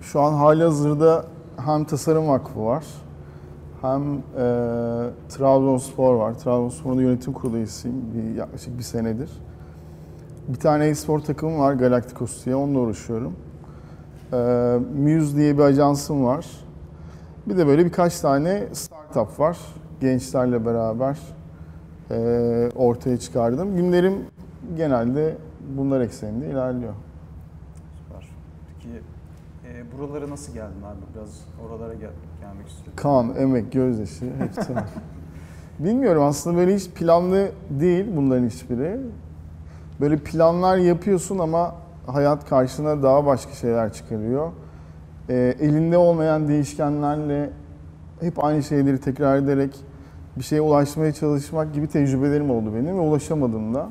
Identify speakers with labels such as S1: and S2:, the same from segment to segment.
S1: Şu an hali hazırda hem Tasarım Vakfı var, hem e, Trabzonspor var. Trabzonspor'un yönetim kurulu üyesiyim bir, yaklaşık bir senedir. Bir tane e-spor takımım var Galacticos diye, onunla uğraşıyorum. E, Muse diye bir ajansım var. Bir de böyle birkaç tane startup var. Gençlerle beraber e, ortaya çıkardım. Günlerim genelde bunlar ekseninde ilerliyor.
S2: Süper. Peki e, buralara nasıl geldin abi? Biraz oralara gel, gelmek istiyorum.
S1: Kan, emek, gözyaşı hepsi var. Bilmiyorum aslında böyle hiç planlı değil bunların hiçbiri. Böyle planlar yapıyorsun ama hayat karşına daha başka şeyler çıkarıyor. Ee, elinde olmayan değişkenlerle hep aynı şeyleri tekrar ederek bir şeye ulaşmaya çalışmak gibi tecrübelerim oldu benim ve ulaşamadım da.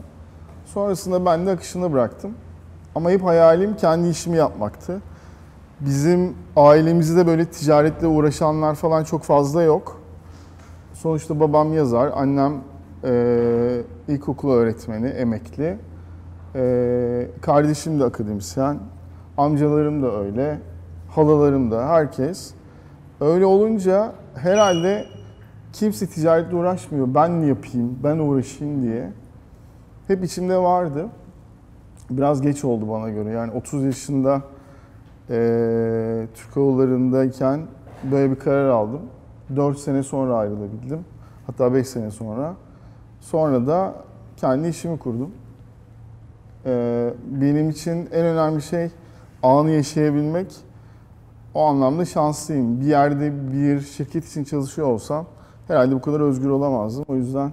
S1: Sonrasında ben de akışını bıraktım. Ama hep hayalim kendi işimi yapmaktı. Bizim ailemizde böyle ticaretle uğraşanlar falan çok fazla yok. Sonuçta babam yazar, annem e, ilkokul öğretmeni, emekli. E, kardeşim de akademisyen, amcalarım da öyle, halalarım da, herkes. Öyle olunca herhalde kimse ticaretle uğraşmıyor, ben mi yapayım, ben uğraşayım diye. Hep içimde vardı. Biraz geç oldu bana göre. Yani 30 yaşında e, Türk Hava böyle bir karar aldım. 4 sene sonra ayrılabildim. Hatta 5 sene sonra. Sonra da kendi işimi kurdum. E, benim için en önemli şey anı yaşayabilmek. O anlamda şanslıyım. Bir yerde bir şirket için çalışıyor olsam herhalde bu kadar özgür olamazdım. O yüzden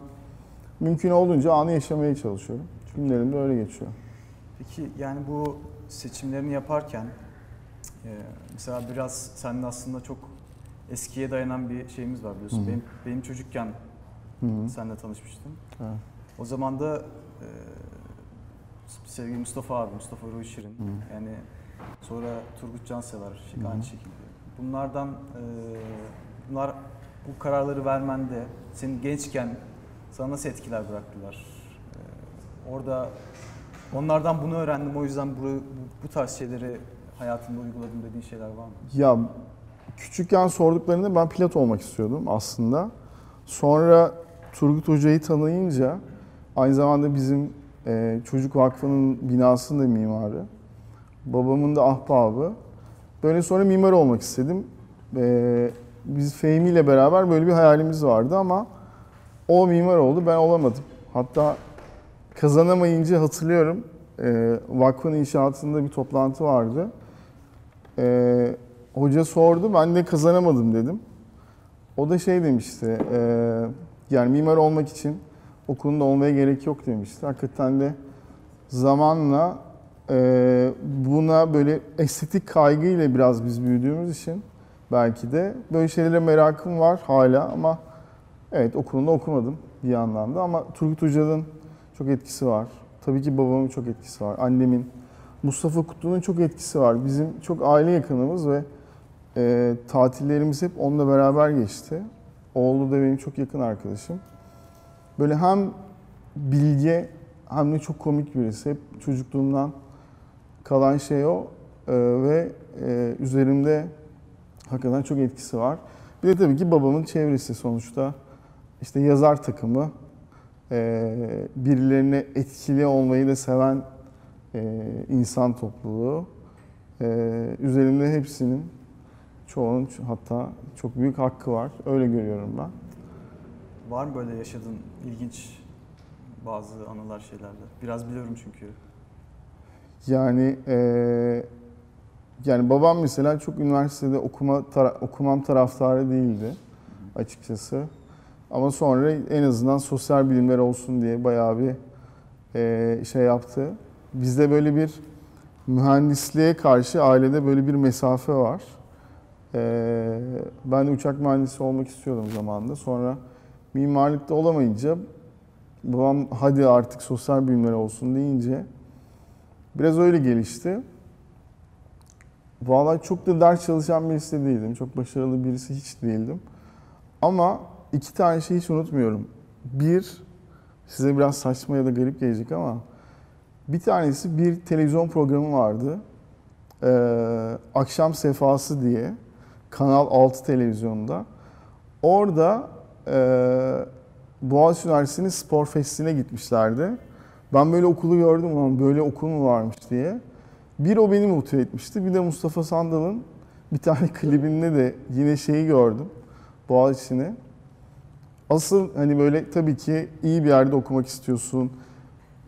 S1: mümkün olduğunca anı yaşamaya çalışıyorum. Günlerim de öyle geçiyor.
S2: Peki yani bu seçimlerini yaparken e, mesela biraz senin aslında çok eskiye dayanan bir şeyimiz var biliyorsun.
S1: Hı hı.
S2: Benim, benim çocukken
S1: Hı hı.
S2: seninle tanışmıştım.
S1: Evet.
S2: O zaman da e, sevgili Mustafa abi, Mustafa Ruhi Şirin.
S1: Hı.
S2: Yani sonra Turgut Cansever aynı şekilde. Bunlardan e, bunlar bu kararları vermende senin gençken sana nasıl etkiler bıraktılar? E, orada onlardan bunu öğrendim o yüzden bu, bu tarz şeyleri hayatımda uyguladım dediğin şeyler var mı?
S1: Ya küçükken sorduklarında ben pilot olmak istiyordum aslında. Sonra Turgut Hoca'yı tanıyınca aynı zamanda bizim e, Çocuk Vakfı'nın binasının da mimarı. Babamın da ahbabı. Böyle sonra mimar olmak istedim. E, biz Fehmi ile beraber böyle bir hayalimiz vardı ama o mimar oldu ben olamadım. Hatta kazanamayınca hatırlıyorum e, vakfın inşaatında bir toplantı vardı. E, hoca sordu ben de kazanamadım dedim. O da şey demişti e, yani mimar olmak için okulunda olmaya gerek yok demişti. Hakikaten de zamanla e, buna böyle estetik kaygıyla biraz biz büyüdüğümüz için belki de böyle şeylere merakım var hala ama evet okulunda okumadım bir yandan da ama Turgut Hoca'nın çok etkisi var. Tabii ki babamın çok etkisi var. Annemin, Mustafa Kutlu'nun çok etkisi var. Bizim çok aile yakınımız ve e, tatillerimiz hep onunla beraber geçti. Oğlu da benim çok yakın arkadaşım. Böyle hem bilge hem de çok komik birisi. Hep çocukluğumdan kalan şey o E, ve e, üzerimde hakikaten çok etkisi var. Bir de tabii ki babamın çevresi sonuçta. işte yazar takımı, e, birilerine etkili olmayı da seven e, insan topluluğu. E, üzerimde hepsinin, çoğunun hatta çok büyük hakkı var. Öyle görüyorum ben.
S2: Var mı böyle yaşadığın ilginç bazı anılar şeylerde? Biraz biliyorum çünkü.
S1: Yani e, yani babam mesela çok üniversitede okuma tara- okumam taraftarı değildi açıkçası. Ama sonra en azından sosyal bilimler olsun diye bayağı bir e, şey yaptı. Bizde böyle bir mühendisliğe karşı ailede böyle bir mesafe var. E, ben de uçak mühendisi olmak istiyordum zamanında. Sonra mimarlıkta olamayınca babam hadi artık sosyal bilimler olsun deyince biraz öyle gelişti. Vallahi çok da ders çalışan birisi değildim. Çok başarılı birisi hiç değildim. Ama iki tane şey hiç unutmuyorum. Bir, size biraz saçma ya da garip gelecek ama bir tanesi bir televizyon programı vardı. Ee, Akşam Sefası diye. Kanal 6 televizyonda. Orada e, Boğaziçi Üniversitesi'nin spor festivaline gitmişlerdi. Ben böyle okulu gördüm ama böyle okul mu varmış diye. Bir o beni motive etmişti. Bir de Mustafa Sandal'ın bir tane klibinde de yine şeyi gördüm. Boğaziçi'ni. Asıl hani böyle tabii ki iyi bir yerde okumak istiyorsun.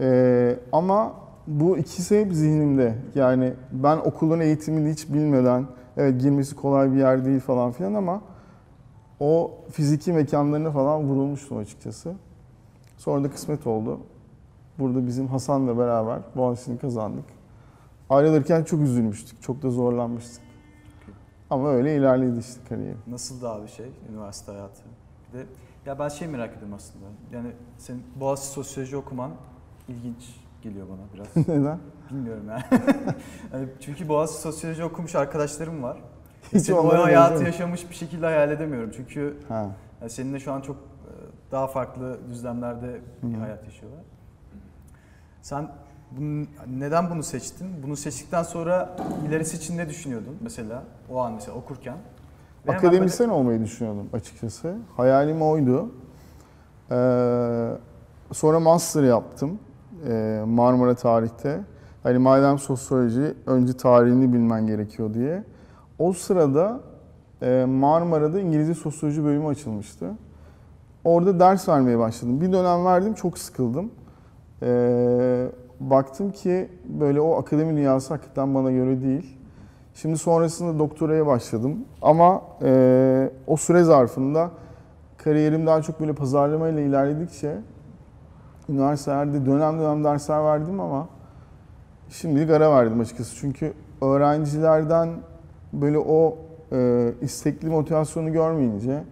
S1: Ee, ama bu ikisi hep zihnimde. Yani ben okulun eğitimini hiç bilmeden, evet girmesi kolay bir yer değil falan filan ama o fiziki mekanlarına falan vurulmuştum açıkçası. Sonra da kısmet oldu. Burada bizim Hasan'la beraber Boğaziçi'ni kazandık. Ayrılırken çok üzülmüştük, çok da zorlanmıştık. Ama öyle ilerledi işte kariyerim.
S2: Nasıl da bir şey üniversite hayatı? Bir de ya ben şey merak ediyorum aslında. Yani senin Boğaziçi Sosyoloji okuman ilginç geliyor bana biraz.
S1: Neden?
S2: Bilmiyorum yani. yani çünkü Boğaziçi Sosyoloji okumuş arkadaşlarım var.
S1: Hiç
S2: o hayatı yaşamış bir şekilde hayal edemiyorum. Çünkü
S1: Ha.
S2: yani seninle şu an çok e, daha farklı düzlemlerde bir
S1: Hı hı.
S2: hayat yaşıyorlar. Sen bunu, neden bunu seçtin? Bunu seçtikten sonra ilerisi için ne düşünüyordun mesela o an mesela okurken? Ve
S1: Akademisyen olmayı düşünüyordum açıkçası. Hayalim oydu. Ee, sonra master yaptım ee, Marmara Tarih'te. Hani madem sosyoloji, önce tarihini bilmen gerekiyor diye. O sırada e, Marmara'da İngilizce sosyoloji bölümü açılmıştı. Orada ders vermeye başladım. Bir dönem verdim, çok sıkıldım. Ee, baktım ki böyle o akademi dünyası hakikaten bana göre değil. Şimdi sonrasında doktoraya başladım. Ama e, o süre zarfında kariyerim daha çok böyle pazarlamayla ilerledikçe üniversitelerde dönem dönem dersler verdim ama şimdilik ara verdim açıkçası. Çünkü öğrencilerden böyle o e, istekli motivasyonu görmeyince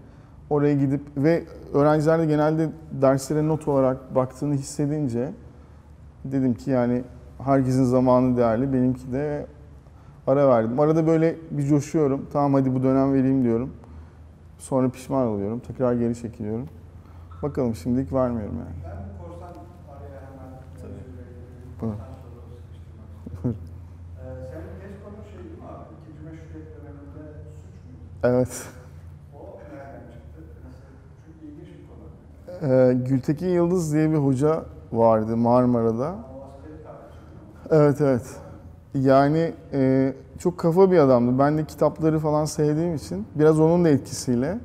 S1: oraya gidip ve öğrenciler de genelde derslere not olarak baktığını hissedince dedim ki yani herkesin zamanı değerli benimki de ara verdim. Arada böyle bir coşuyorum. Tamam hadi bu dönem vereyim diyorum. Sonra pişman oluyorum. Tekrar geri çekiliyorum. Bakalım şimdilik vermiyorum yani.
S3: Ben bu korsan araya hemen
S2: Tabii.
S1: Buyurun.
S3: Ee, şey?
S1: Evet.
S3: O nereden çıktı? Çünkü ilginç bir konu.
S1: Ee, Gültekin Yıldız diye bir hoca vardı Marmara'da. Evet evet. Yani e, çok kafa bir adamdı. Ben de kitapları falan sevdiğim için biraz onun da etkisiyle.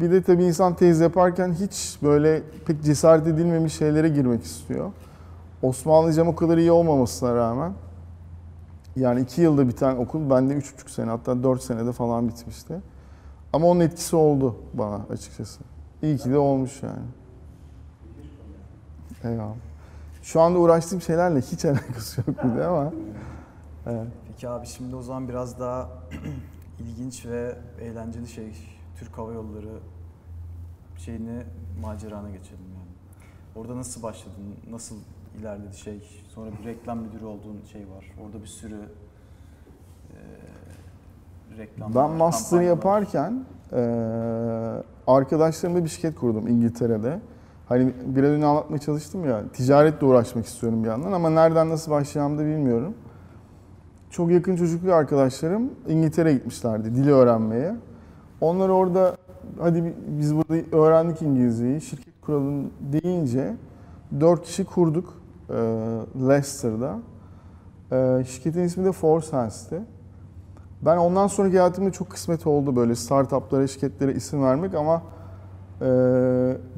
S1: Bir de tabii insan tez yaparken hiç böyle pek cesaret edilmemiş şeylere girmek istiyor. Osmanlıcam o kadar iyi olmamasına rağmen yani iki yılda biten okul bende üç buçuk sene hatta dört senede falan bitmişti. Ama onun etkisi oldu bana açıkçası. İyi ki de olmuş yani. Eyvallah. Şu anda uğraştığım şeylerle hiç alakası yok bir de ama. Evet.
S2: Peki abi şimdi o zaman biraz daha ilginç ve eğlenceli şey Türk Hava Yolları şeyini macerana geçelim yani. Orada nasıl başladın? Nasıl ilerledi şey? Sonra bir reklam müdürü olduğun şey var. Orada bir sürü e, reklam
S1: Ben master yaparken eee arkadaşlarımla bir şirket kurdum İngiltere'de. Hani biraz önce anlatmaya çalıştım ya, ticaretle uğraşmak istiyorum bir yandan ama nereden nasıl başlayacağımı da bilmiyorum. Çok yakın çocukluk arkadaşlarım İngiltere'ye gitmişlerdi dili öğrenmeye. Onlar orada hadi bi- biz burada öğrendik İngilizceyi, şirket kuralım deyince dört kişi kurduk eee, Leicester'da. Eee, şirketin ismi de Forsense'ti. Ben ondan sonraki hayatımda çok kısmet oldu böyle startuplara, şirketlere isim vermek ama e,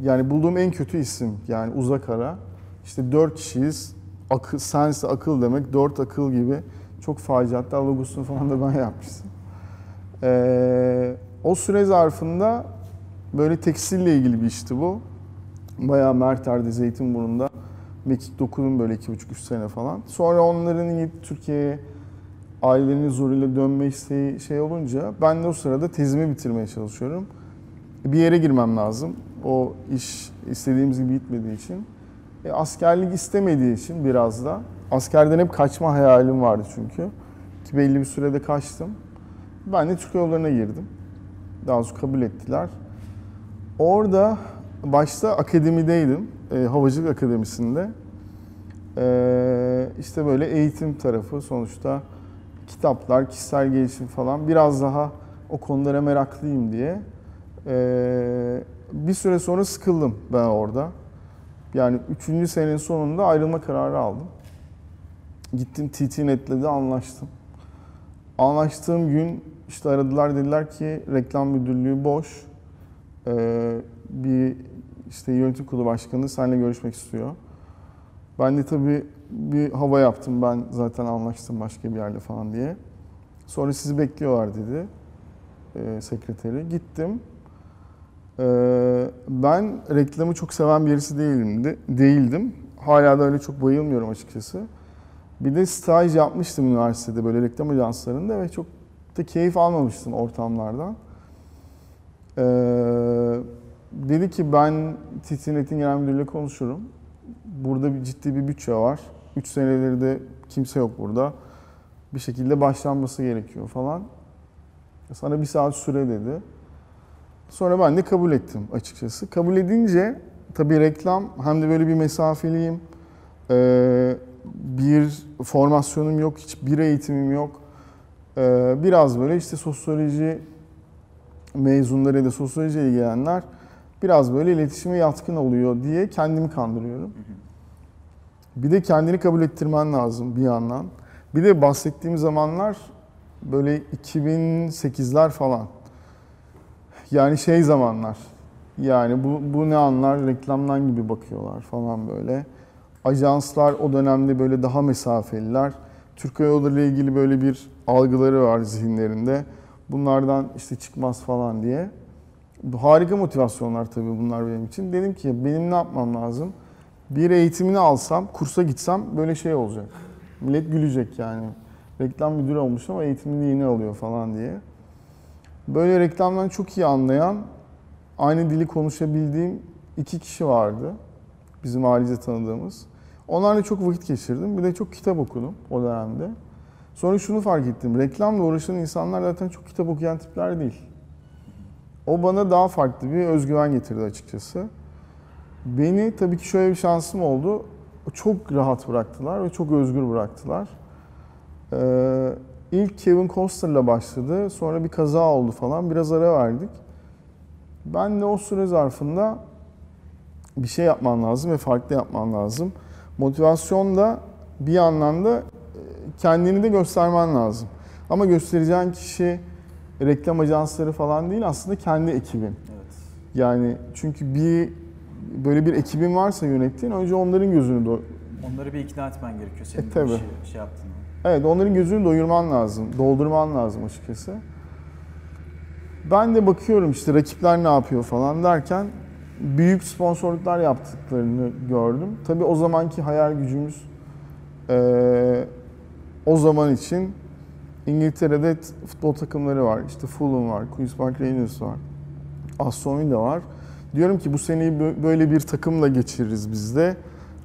S1: yani bulduğum en kötü isim yani uzak ara. İşte dört kişiyiz. Akıl, sense akıl demek, dört akıl gibi. Çok facia. Hatta logosunu falan da ben yapmıştım. E, o süre zarfında böyle tekstille ilgili bir işti bu. Bayağı Merter'de, Zeytinburnu'nda mekik dokudum böyle iki buçuk üç sene falan. Sonra onların yine Türkiye'ye ailenin zoruyla dönme isteği şey olunca ben de o sırada tezimi bitirmeye çalışıyorum. Bir yere girmem lazım. O iş istediğimiz gibi gitmediği için. E, askerlik istemediği için biraz da. Askerden hep kaçma hayalim vardı çünkü. Ki belli bir sürede kaçtım. Ben de Türk yollarına girdim. Daha sonra kabul ettiler. Orada başta akademideydim. E, Havacılık Akademisi'nde. E, işte böyle eğitim tarafı sonuçta kitaplar, kişisel gelişim falan biraz daha o konulara meraklıyım diye. E, bir süre sonra sıkıldım ben orada. Yani 3. senenin sonunda ayrılma kararı aldım. Gittim TT-Net'le de anlaştım. Anlaştığım gün işte aradılar dediler ki reklam müdürlüğü boş. Ee, bir işte yönetim kurulu başkanı seninle görüşmek istiyor. Ben de tabii bir hava yaptım ben zaten anlaştım başka bir yerle falan diye. Sonra sizi bekliyorlar dedi e, sekreteri. Gittim. Ee, ben reklamı çok seven birisi değilimdi, değildim. Hala da öyle çok bayılmıyorum açıkçası. Bir de staj yapmıştım üniversitede böyle reklam ajanslarında ve çok da keyif almamıştım ortamlardan. Ee, dedi ki ben TTNet'in genel müdürüyle konuşurum. Burada bir ciddi bir bütçe var. 3 seneleri de kimse yok burada. Bir şekilde başlanması gerekiyor falan. Sana bir saat süre dedi. Sonra ben de kabul ettim açıkçası. Kabul edince tabii reklam hem de böyle bir mesafeliyim. Ee, bir formasyonum yok, hiç bir eğitimim yok. Ee, biraz böyle işte sosyoloji mezunları ya da sosyolojiye ilgilenenler biraz böyle iletişime yatkın oluyor diye kendimi kandırıyorum. Bir de kendini kabul ettirmen lazım bir yandan. Bir de bahsettiğim zamanlar böyle 2008'ler falan. Yani şey zamanlar. Yani bu, bu ne anlar reklamdan gibi bakıyorlar falan böyle. Ajanslar o dönemde böyle daha mesafeliler. Türk Hava Yolları ile ilgili böyle bir algıları var zihinlerinde. Bunlardan işte çıkmaz falan diye. Harika motivasyonlar tabii bunlar benim için. Dedim ki benim ne yapmam lazım? Bir eğitimini alsam, kursa gitsem böyle şey olacak. Millet gülecek yani. Reklam müdürü olmuş ama eğitimini yeni alıyor falan diye. Böyle reklamdan çok iyi anlayan, aynı dili konuşabildiğim iki kişi vardı. Bizim ailece tanıdığımız. Onlarla çok vakit geçirdim. Bir de çok kitap okudum o dönemde. Sonra şunu fark ettim. Reklamla uğraşan insanlar zaten çok kitap okuyan tipler değil. O bana daha farklı bir özgüven getirdi açıkçası. Beni tabii ki şöyle bir şansım oldu. Çok rahat bıraktılar ve çok özgür bıraktılar. Ee, ilk Kevin Costner'la başladı. Sonra bir kaza oldu falan. Biraz ara verdik. Ben de o süre zarfında bir şey yapman lazım ve farklı yapman lazım. Motivasyon da bir anlamda kendini de göstermen lazım. Ama göstereceğin kişi reklam ajansları falan değil aslında kendi ekibin.
S2: Evet.
S1: Yani çünkü bir böyle bir ekibin varsa yönettiğin önce onların gözünü do-
S2: Onları bir ikna etmen gerekiyor senin
S1: E, tabii.
S2: işi şey yaptığını.
S1: Evet onların gözünü doyurman lazım, doldurman lazım açıkçası. Ben de bakıyorum işte rakipler ne yapıyor falan derken büyük sponsorluklar yaptıklarını gördüm. Tabii o zamanki hayal gücümüz eee, o zaman için İngiltere'de futbol takımları var. İşte Fulham var, Queen's Park Rangers var, Aston Villa var. Diyorum ki bu seneyi bö- böyle bir takımla geçiririz biz de.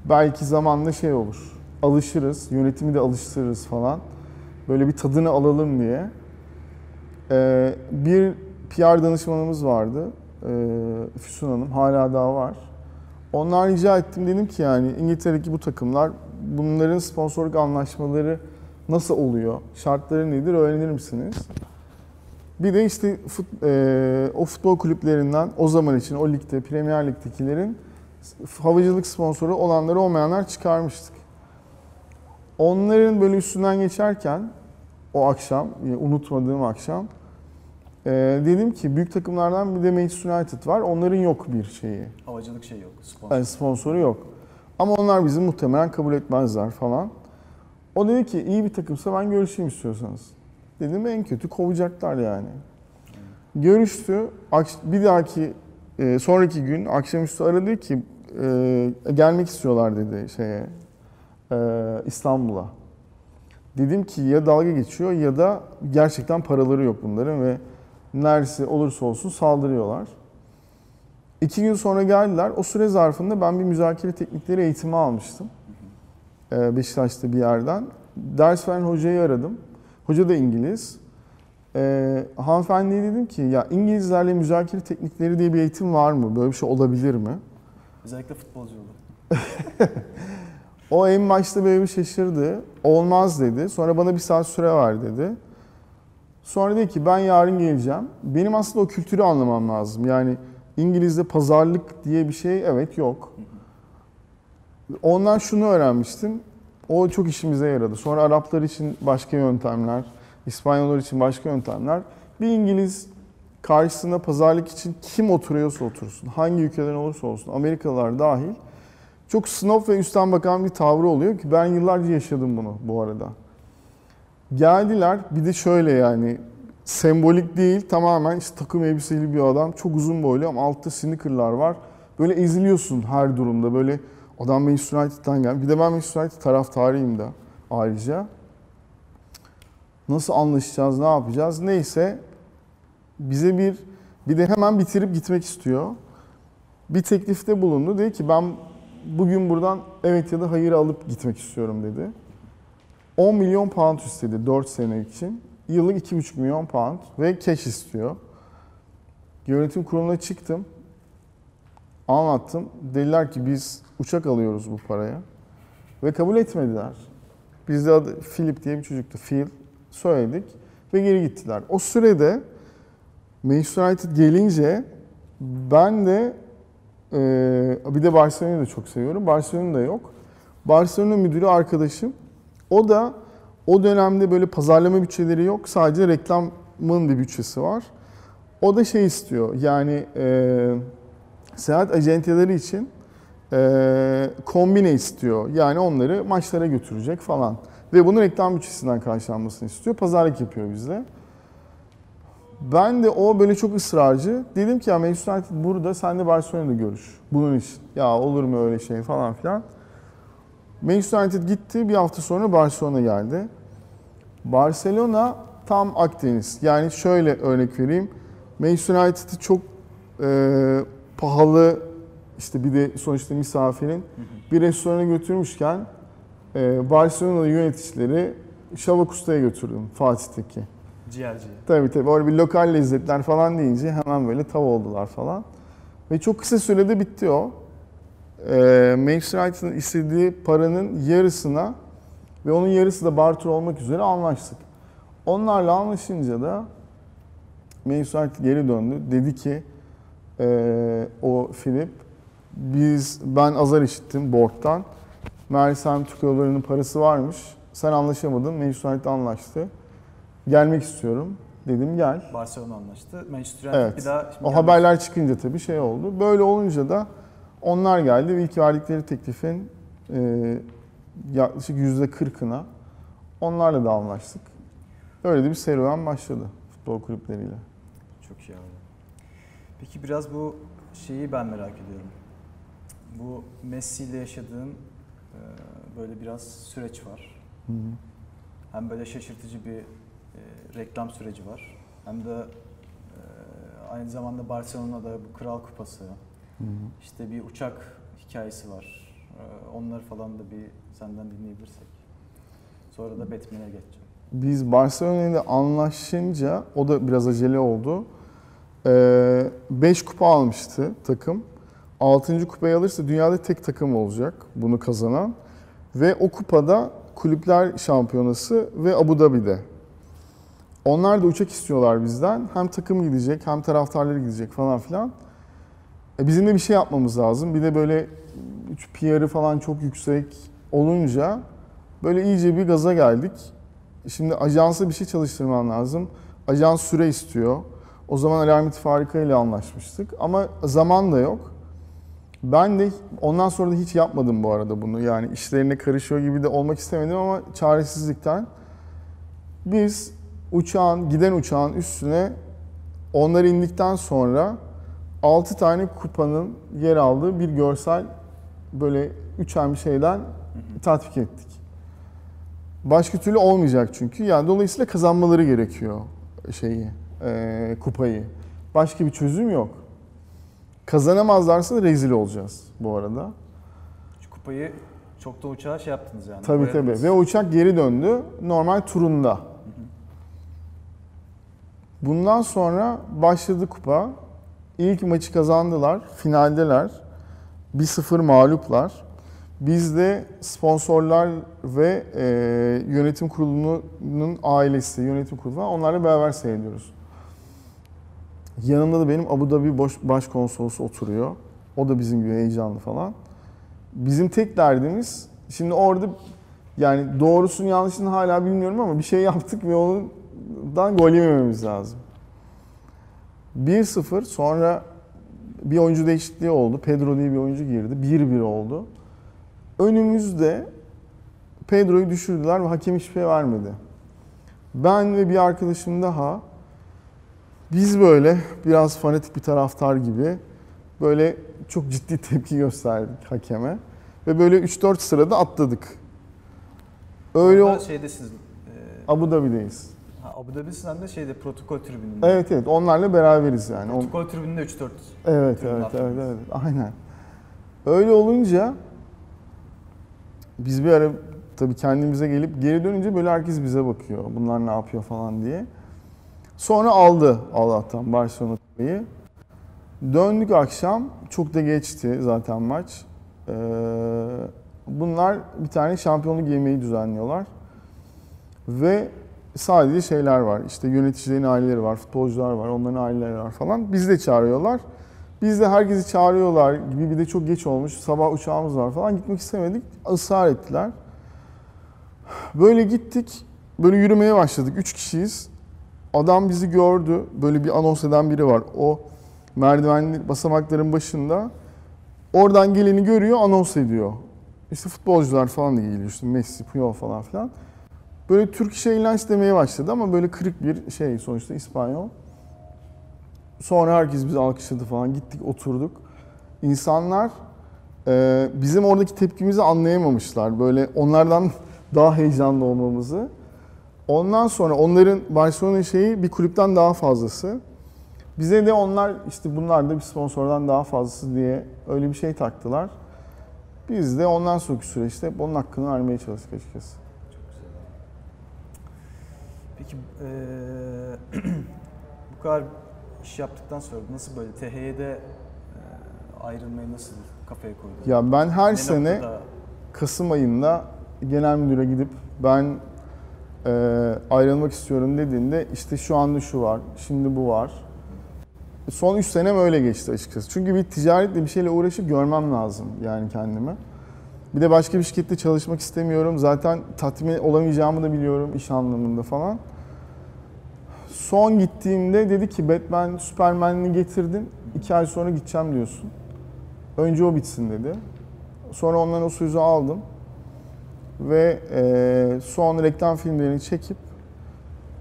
S1: Belki zamanla şey olur. Alışırız, yönetimi de alıştırırız falan. Böyle bir tadını alalım diye. Ee, bir PR danışmanımız vardı. Ee, Füsun Hanım. Hala daha var. Ondan rica ettim. Dedim ki yani İngiltere'deki bu takımlar bunların sponsorluk anlaşmaları nasıl oluyor? Şartları nedir? Öğrenir misiniz? Bir de işte fut, e, o futbol kulüplerinden o zaman için o ligde Premier Lig'dekilerin havacılık sponsoru olanları olmayanlar çıkarmıştık. Onların böyle üstünden geçerken o akşam, unutmadığım akşam e, dedim ki büyük takımlardan bir de Manchester United var. Onların yok bir şeyi.
S2: Havacılık şey yok. Sponsor.
S1: Yani sponsoru yok. Ama onlar bizi muhtemelen kabul etmezler falan. O dedi ki iyi bir takımsa ben görüşeyim istiyorsanız. Dedim en kötü kovacaklar yani. Görüştü. Bir dahaki e, sonraki gün akşamüstü aradı ki e, gelmek istiyorlar dedi şeye İstanbul'a. Dedim ki ya dalga geçiyor ya da gerçekten paraları yok bunların ve neresi olursa olsun saldırıyorlar. İki gün sonra geldiler. O süre zarfında ben bir müzakere teknikleri eğitimi almıştım. Ee, Beşiktaş'ta bir yerden. Ders veren hocayı aradım. Hoca da İngiliz. Ee, e, hanımefendiye dedim ki ya İngilizlerle müzakere teknikleri diye bir eğitim var mı? Böyle bir şey olabilir mi?
S2: Özellikle futbolcu oldu.
S1: O en başta böyle bir şaşırdı. Olmaz dedi. Sonra bana bir saat süre ver dedi. Sonra dedi ki ben yarın geleceğim. Benim aslında o kültürü anlamam lazım. Yani İngilizce pazarlık diye bir şey evet yok. Ondan şunu öğrenmiştim. O çok işimize yaradı. Sonra Araplar için başka yöntemler, İspanyollar için başka yöntemler. Bir İngiliz karşısında pazarlık için kim oturuyorsa otursun, hangi ülkeden olursa olsun, Amerikalılar dahil çok snob ve üstten bakan bir tavrı oluyor ki ben yıllarca yaşadım bunu bu arada. Geldiler bir de şöyle yani sembolik değil tamamen işte takım elbiseli bir adam çok uzun boylu ama altta sneakerlar var. Böyle eziliyorsun her durumda böyle adam Manchester United'dan geldi. Bir de ben Manchester United taraftarıyım da ayrıca. Nasıl anlaşacağız, ne yapacağız? Neyse bize bir bir de hemen bitirip gitmek istiyor. Bir teklifte bulundu. Dedi ki ben bugün buradan evet ya da hayır alıp gitmek istiyorum dedi. 10 milyon pound istedi 4 sene için. Yıllık 2,5 milyon pound ve cash istiyor. Yönetim kuruluna çıktım. Anlattım. Dediler ki biz uçak alıyoruz bu paraya. Ve kabul etmediler. Bizde adı Philip diye bir çocuktu. Phil söyledik ve geri gittiler. O sürede Manchester United gelince ben de ee, bir de Barcelona'yı da çok seviyorum. Barcelona da yok. Barcelona müdürü arkadaşım. O da o dönemde böyle pazarlama bütçeleri yok. Sadece reklamın bir bütçesi var. O da şey istiyor. Yani e, seyahat acenteleri için e, kombine istiyor. Yani onları maçlara götürecek falan. Ve bunu reklam bütçesinden karşılanmasını istiyor. Pazarlık yapıyor bizle. Ben de o böyle çok ısrarcı. Dedim ki ya Manchester United burada sen de Barcelona'da görüş. Bunun için. Ya olur mu öyle şey falan filan. Manchester United gitti. Bir hafta sonra Barcelona geldi. Barcelona tam Akdeniz. Yani şöyle örnek vereyim. Manchester United'ı çok e, pahalı işte bir de sonuçta misafirin bir restorana götürmüşken e, Barcelona'da yöneticileri Şavak Usta'ya götürdüm Fatih'teki.
S2: Ciğerci.
S1: Tabii tabii. Orada bir lokal lezzetler falan deyince hemen böyle tav oldular falan. Ve çok kısa sürede bitti o. Ee, Manchester United'ın istediği paranın yarısına ve onun yarısı da barter olmak üzere anlaştık. Onlarla anlaşınca da Manchester United geri döndü. Dedi ki ee, o Philip biz ben azar işittim board'dan. Meğersem Türk parası varmış. Sen anlaşamadın. United anlaştı. Gelmek istiyorum. Dedim gel.
S2: Barcelona anlaştı. Manchester United
S1: Evet.
S2: bir daha şimdi
S1: O haberler çıkınca tabii şey oldu. Böyle olunca da onlar geldi ve ilk verdikleri teklifin e, yaklaşık yüzde kırkına onlarla da anlaştık. Öyle de bir serüven başladı futbol kulüpleriyle.
S2: Çok iyi abi. Peki biraz bu şeyi ben merak ediyorum. Bu Messi ile yaşadığın e, böyle biraz süreç var.
S1: Hı hı.
S2: Hem böyle şaşırtıcı bir reklam süreci var. Hem de e, aynı zamanda Barcelona'da bu Kral Kupası,
S1: Hı hı.
S2: işte bir uçak hikayesi var. E, onları falan da bir senden dinleyebilirsek. Sonra da Batman'e geçeceğim.
S1: Biz Barcelona ile anlaşınca o da biraz acele oldu. 5 kupa almıştı takım. 6. kupayı alırsa dünyada tek takım olacak bunu kazanan. Ve o kupada kulüpler şampiyonası ve Abu Dhabi'de. Onlar da uçak istiyorlar bizden. Hem takım gidecek hem taraftarları gidecek falan filan. E bizim de bir şey yapmamız lazım. Bir de böyle PR'ı falan çok yüksek olunca böyle iyice bir gaza geldik. Şimdi ajansa bir şey çalıştırman lazım. Ajans süre istiyor. O zaman Alamet Farika ile anlaşmıştık. Ama zaman da yok. Ben de ondan sonra da hiç yapmadım bu arada bunu. Yani işlerine karışıyor gibi de olmak istemedim ama çaresizlikten. Biz uçağın, giden uçağın üstüne onlar indikten sonra 6 tane kupanın yer aldığı bir görsel böyle üçen bir şeyden tatbik ettik. Başka türlü olmayacak çünkü. Yani dolayısıyla kazanmaları gerekiyor şeyi, e, kupayı. Başka bir çözüm yok. Kazanamazlarsa da rezil olacağız bu arada.
S2: Şu kupayı çok da uçağa şey yaptınız yani.
S1: Tabii tabii. Ve uçak geri döndü normal turunda. Bundan sonra başladı kupa. İlk maçı kazandılar. Finaldeler. 1-0 mağluplar. Biz de sponsorlar ve e, yönetim kurulunun ailesi, yönetim kurulu onlarla beraber seyrediyoruz. Yanımda da benim Abu Dhabi başkonsolosu oturuyor. O da bizim gibi heyecanlı falan. Bizim tek derdimiz şimdi orada yani doğrusunu yanlışını hala bilmiyorum ama bir şey yaptık ve ondan gol yemememiz lazım. 1-0 sonra bir oyuncu değişikliği oldu. Pedro diye bir oyuncu girdi. 1-1 oldu. Önümüzde Pedro'yu düşürdüler ve hakem hiçbir şey vermedi. Ben ve bir arkadaşım daha biz böyle biraz fanatik bir taraftar gibi böyle çok ciddi tepki gösterdik hakeme. Ve böyle 3-4 sırada atladık. Öyle o
S2: şeydesiniz. E,
S1: Abu Dhabi'deyiz.
S2: Abu Dhabi'sinden de şeyde protokol tribününde.
S1: Evet evet onlarla beraberiz yani.
S2: Protokol tribününde 3-4.
S1: Evet evet evet evet aynen. Öyle olunca biz bir ara tabii kendimize gelip geri dönünce böyle herkes bize bakıyor. Bunlar ne yapıyor falan diye. Sonra aldı Allah'tan Barcelona kupayı. Döndük akşam. Çok da geçti zaten maç. Ee, bunlar bir tane şampiyonluk yemeği düzenliyorlar. Ve sadece şeyler var. İşte yöneticilerin aileleri var, futbolcular var, onların aileleri var falan. Biz de çağırıyorlar. Biz de herkesi çağırıyorlar gibi bir de çok geç olmuş. Sabah uçağımız var falan. Gitmek istemedik. Israr ettiler. Böyle gittik. Böyle yürümeye başladık. Üç kişiyiz. Adam bizi gördü. Böyle bir anons eden biri var. O merdivenli basamakların başında. Oradan geleni görüyor, anons ediyor. İşte futbolcular falan da geliyor. İşte Messi, Puyol falan filan. Böyle Turkish Airlines demeye başladı ama böyle kırık bir şey sonuçta İspanyol. Sonra herkes bizi alkışladı falan. Gittik oturduk. İnsanlar e, bizim oradaki tepkimizi anlayamamışlar. Böyle onlardan daha heyecanlı olmamızı. Ondan sonra onların Barcelona şeyi bir kulüpten daha fazlası. Bize de onlar işte bunlar da bir sponsordan daha fazlası diye öyle bir şey taktılar. Biz de ondan sonraki süreçte hep onun hakkını vermeye çalıştık açıkçası.
S2: Peki eee, bu kadar iş yaptıktan sonra nasıl böyle THY'de ayrılmayı nasıl kafaya koydun?
S1: Ya ben her
S2: Ne
S1: sene
S2: noktada-
S1: Kasım ayında genel müdüre gidip ben e, ayrılmak istiyorum dediğinde işte şu anda şu var, şimdi bu var. Son 3 senem öyle geçti açıkçası. Çünkü bir ticaretle bir şeyle uğraşıp görmem lazım yani kendimi. Bir de başka bir şirkette çalışmak istemiyorum. Zaten tatmin olamayacağımı da biliyorum iş anlamında falan. Son gittiğimde dedi ki Batman, Superman'ini getirdin. 2 ay sonra gideceğim diyorsun. Önce o bitsin dedi. Sonra ondan o sözü aldım. Ve e, son reklam filmlerini çekip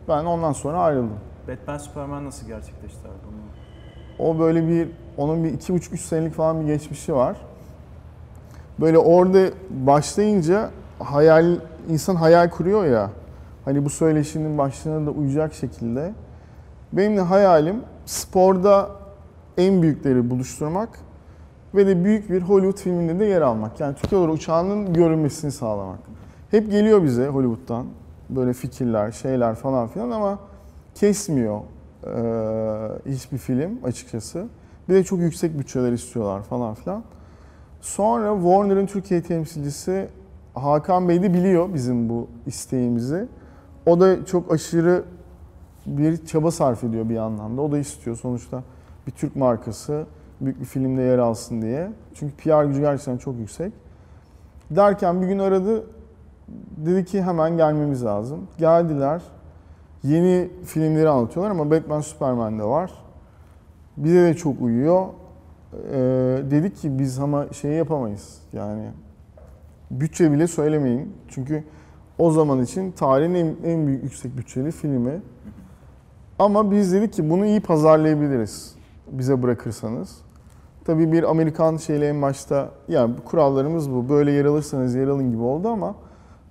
S1: ben ondan sonra ayrıldım.
S2: Batman Superman nasıl gerçekleşti abi? Onu...
S1: O böyle bir, onun bir iki buçuk üç senelik falan bir geçmişi var. Böyle orada başlayınca hayal, insan hayal kuruyor ya. Hani bu söyleşinin başlığına da uyacak şekilde. Benim de hayalim sporda en büyükleri buluşturmak ve de büyük bir Hollywood filminde de yer almak. Yani Türkiye olarak uçağının görünmesini sağlamak. Hep geliyor bize Hollywood'dan böyle fikirler, şeyler falan filan ama kesmiyor e, hiçbir film açıkçası. Bir de çok yüksek bütçeler istiyorlar falan filan. Sonra Warner'ın Türkiye temsilcisi Hakan Bey de biliyor bizim bu isteğimizi. O da çok aşırı bir çaba sarf ediyor bir anlamda. O da istiyor sonuçta bir Türk markası büyük bir filmde yer alsın diye. Çünkü PR gücü gerçekten çok yüksek. Derken bir gün aradı. Dedi ki hemen gelmemiz lazım. Geldiler. Yeni filmleri anlatıyorlar ama Batman Superman de var. Bize de çok uyuyor. Ee, dedik ki biz ama şey yapamayız. Yani bütçe bile söylemeyin. Çünkü o zaman için tarihin en, en büyük yüksek bütçeli filmi. Ama biz dedik ki bunu iyi pazarlayabiliriz bize bırakırsanız. Tabii bir Amerikan şeyle en başta yani kurallarımız bu. Böyle yer alırsanız yer alın gibi oldu ama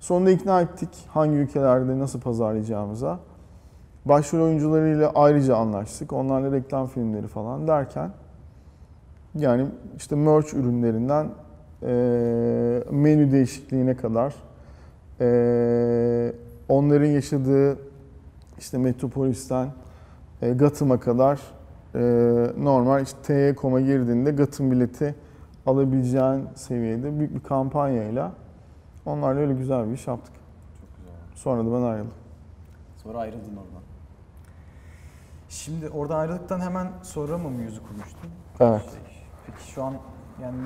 S1: sonunda ikna ettik hangi ülkelerde nasıl pazarlayacağımıza. Başrol oyuncularıyla ayrıca anlaştık. Onlarla reklam filmleri falan derken yani işte merch ürünlerinden e, menü değişikliğine kadar e, onların yaşadığı işte Metropolis'ten e, Gatım'a kadar e, normal işte TY.com'a girdiğinde Gatım bileti alabileceğin seviyede büyük bir kampanyayla onlarla öyle güzel bir iş yaptık.
S2: Çok güzel.
S1: Sonra da ben ayrıldım.
S2: Sonra ayrıldın oradan. Şimdi oradan ayrıldıktan hemen sonra mı Muse'u kurmuştun?
S1: Evet.
S2: Şey, Peki şu an yani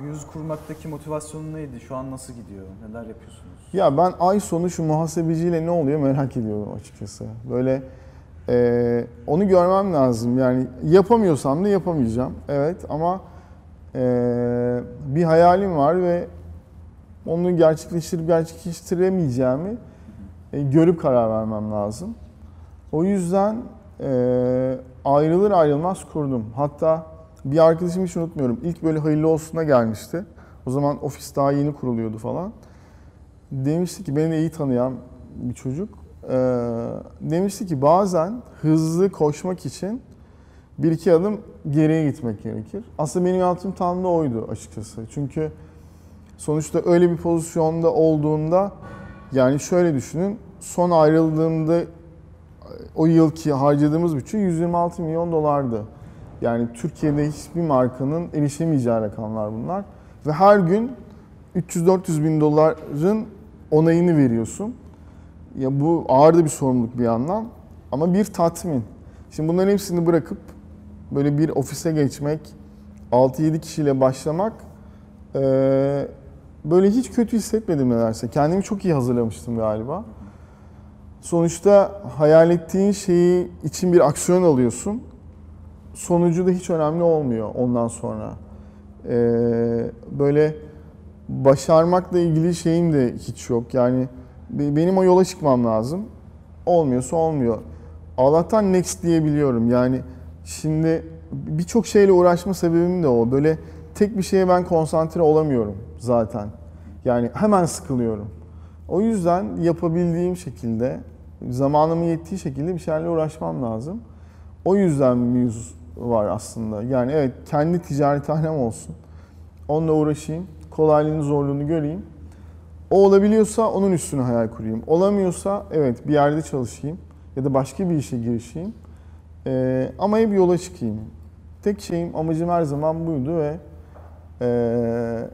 S2: Muse kurmaktaki motivasyonun neydi? Şu an nasıl gidiyor? Neler yapıyorsunuz?
S1: Ya ben ay sonu şu muhasebeciyle ne oluyor merak ediyorum açıkçası. Böyle e, onu görmem lazım. Yani yapamıyorsam da yapamayacağım. Evet ama e, bir hayalim var ve onu gerçekleştirip gerçekleştiremeyeceğimi e, görüp karar vermem lazım. O yüzden e, ayrılır ayrılmaz kurdum. Hatta bir arkadaşım hiç unutmuyorum. İlk böyle hayırlı olsuna gelmişti. O zaman ofis daha yeni kuruluyordu falan. Demişti ki beni iyi tanıyan bir çocuk. Ee, demişti ki bazen hızlı koşmak için bir iki adım geriye gitmek gerekir. Aslında benim yaptığım tam da oydu açıkçası. Çünkü sonuçta öyle bir pozisyonda olduğunda yani şöyle düşünün son ayrıldığımda o yılki harcadığımız bütçe 126 milyon dolardı. Yani Türkiye'de hiçbir markanın erişemeyeceği rakamlar bunlar. Ve her gün 300-400 bin doların onayını veriyorsun. Ya bu ağır da bir sorumluluk bir yandan ama bir tatmin. Şimdi bunların hepsini bırakıp böyle bir ofise geçmek, 6-7 kişiyle başlamak eee, böyle hiç kötü hissetmedim nedense. Kendimi çok iyi hazırlamıştım galiba. Sonuçta hayal ettiğin şeyi için bir aksiyon alıyorsun. Sonucu da hiç önemli olmuyor ondan sonra. Ee, böyle başarmakla ilgili şeyim de hiç yok. Yani be- benim o yola çıkmam lazım. Olmuyorsa olmuyor. Allah'tan next diyebiliyorum. Yani şimdi birçok şeyle uğraşma sebebim de o. Böyle tek bir şeye ben konsantre olamıyorum zaten. Yani hemen sıkılıyorum. O yüzden yapabildiğim şekilde, zamanımın yettiği şekilde bir şeylerle uğraşmam lazım. O yüzden Muse var aslında. Yani evet kendi ticarethanem olsun. Onunla uğraşayım. Kolaylığını, zorluğunu göreyim. O olabiliyorsa onun üstüne hayal kurayım. Olamıyorsa evet bir yerde çalışayım ya da başka bir işe girişeyim. Ee, ama hep yola çıkayım. Tek şeyim, amacım her zaman buydu ve ee,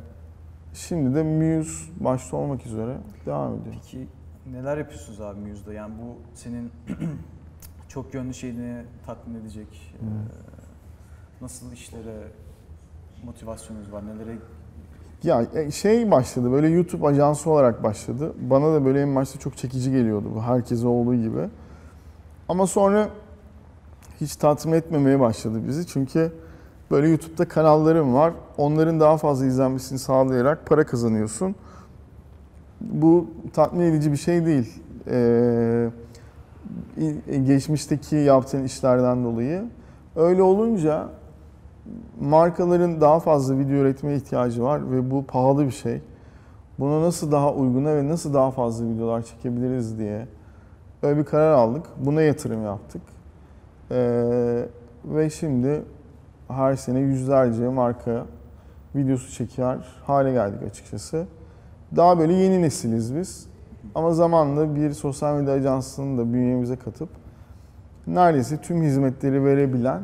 S1: şimdi de Muse başta olmak üzere devam ediyor.
S2: Peki neler yapıyorsunuz abi Muse'da? Yani bu senin çok yönlü şeyini tatmin edecek.
S1: Hmm.
S2: e, Nasıl işlere motivasyonunuz var? Nelere
S1: Ya e, şey başladı böyle YouTube ajansı olarak başladı. Bana da böyle en başta çok çekici geliyordu bu herkese olduğu gibi. Ama sonra hiç tatmin etmemeye başladı bizi. Çünkü böyle YouTube'da kanallarım var. Onların daha fazla izlenmesini sağlayarak para kazanıyorsun. Bu tatmin edici bir şey değil. Ee, i- geçmişteki yaptığın işlerden dolayı. Öyle olunca markaların daha fazla video üretmeye ihtiyacı var ve bu pahalı bir şey. Buna nasıl daha uyguna ve nasıl daha fazla videolar çekebiliriz diye öyle bir karar aldık. Buna yatırım yaptık. Ee, ve şimdi her sene yüzlerce marka videosu çeker hale geldik açıkçası. Daha böyle yeni nesiliz biz. Ama zamanla bir sosyal medya ajansını da bünyemize katıp neredeyse tüm hizmetleri verebilen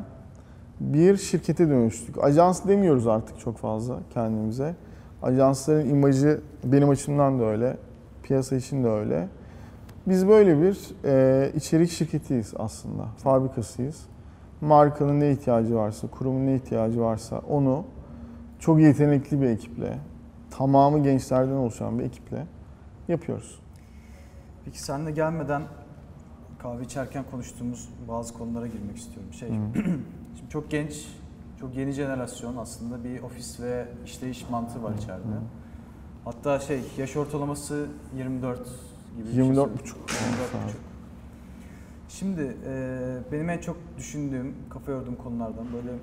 S1: bir şirkete dönüştük. Ajans demiyoruz artık çok fazla kendimize. Ajansların imajı benim açımdan da öyle, piyasa için de öyle. Biz böyle bir e, içerik şirketiyiz aslında, fabrikasıyız. Markanın ne ihtiyacı varsa, kurumun ne ihtiyacı varsa onu çok yetenekli bir ekiple, tamamı gençlerden oluşan bir ekiple yapıyoruz.
S2: Peki senle gelmeden kahve içerken konuştuğumuz bazı konulara girmek istiyorum. Şey, şimdi çok genç, çok yeni jenerasyon aslında bir ofis ve işleyiş mantığı var içeride. Hatta şey yaş ortalaması 24 gibi bir şey
S1: 24
S2: söyledi.
S1: buçuk.
S2: 24 buçuk. Şimdi e, benim en çok düşündüğüm, kafa yorduğum konulardan böyle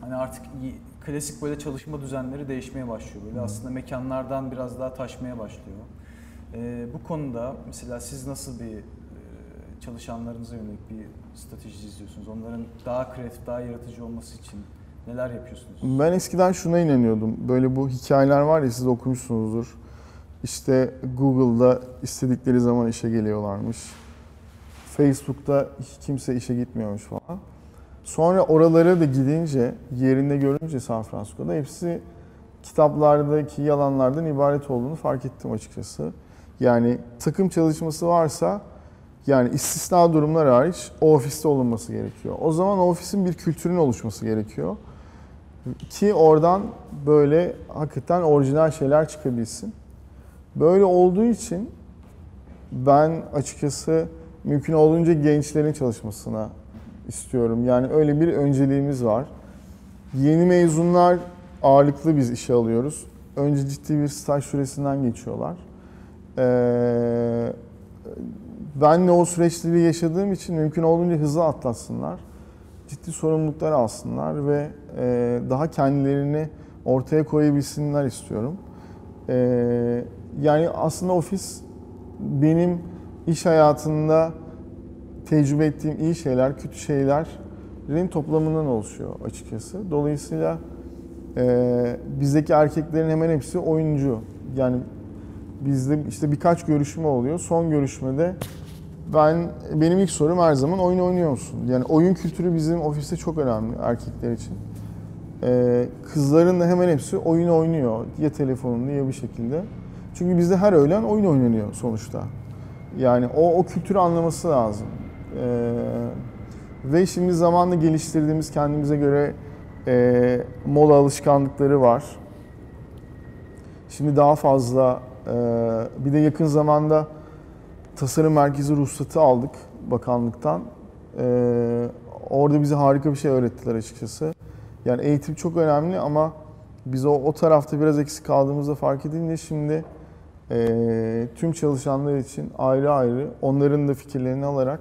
S2: hani artık klasik böyle çalışma düzenleri değişmeye başlıyor. Böyle aslında mekanlardan biraz daha taşmaya başlıyor. E, bu konuda mesela siz nasıl bir çalışanlarınıza yönelik bir strateji izliyorsunuz? Onların daha kreatif, daha yaratıcı olması için neler yapıyorsunuz?
S1: Ben eskiden şuna inanıyordum. Böyle bu hikayeler var ya siz okumuşsunuzdur. İşte Google'da istedikleri zaman işe geliyorlarmış. Facebook'ta hiç kimse işe gitmiyormuş falan. Sonra oralara da gidince, yerinde görünce San Francisco'da hepsi kitaplardaki yalanlardan ibaret olduğunu fark ettim açıkçası. Yani takım çalışması varsa yani istisna durumlar hariç o ofiste olunması gerekiyor. O zaman ofisin bir kültürün oluşması gerekiyor. Ki oradan böyle hakikaten orijinal şeyler çıkabilsin. Böyle olduğu için ben açıkçası mümkün olduğunca gençlerin çalışmasına istiyorum. Yani öyle bir önceliğimiz var. Yeni mezunlar ağırlıklı biz işe alıyoruz. Önce ciddi bir staj süresinden geçiyorlar. Ee, ben o süreçleri yaşadığım için mümkün olduğunca hızlı atlatsınlar. Ciddi sorumluluklar alsınlar ve e, daha kendilerini ortaya koyabilsinler istiyorum. Ee, yani aslında ofis benim iş hayatında tecrübe ettiğim iyi şeyler, kötü şeylerin toplamından oluşuyor açıkçası. Dolayısıyla e, bizdeki erkeklerin hemen hepsi oyuncu. Yani bizde işte birkaç görüşme oluyor. Son görüşmede ben benim ilk sorum her zaman oyun oynuyor musun? Yani oyun kültürü bizim ofiste çok önemli erkekler için. Ee, kızların da hemen hepsi oyun oynuyor. Ya telefonunda ya bir şekilde. Çünkü bizde her öğlen oyun oynanıyor sonuçta. Yani o, o kültürü anlaması lazım. Ee, ve şimdi zamanla geliştirdiğimiz kendimize göre e, mola alışkanlıkları var. Şimdi daha fazla bir de yakın zamanda tasarım merkezi ruhsatı aldık bakanlıktan. E, orada bize harika bir şey öğrettiler açıkçası. Yani eğitim çok önemli ama biz o, o tarafta biraz eksik kaldığımızda fark edince şimdi e, tüm çalışanlar için ayrı ayrı onların da fikirlerini alarak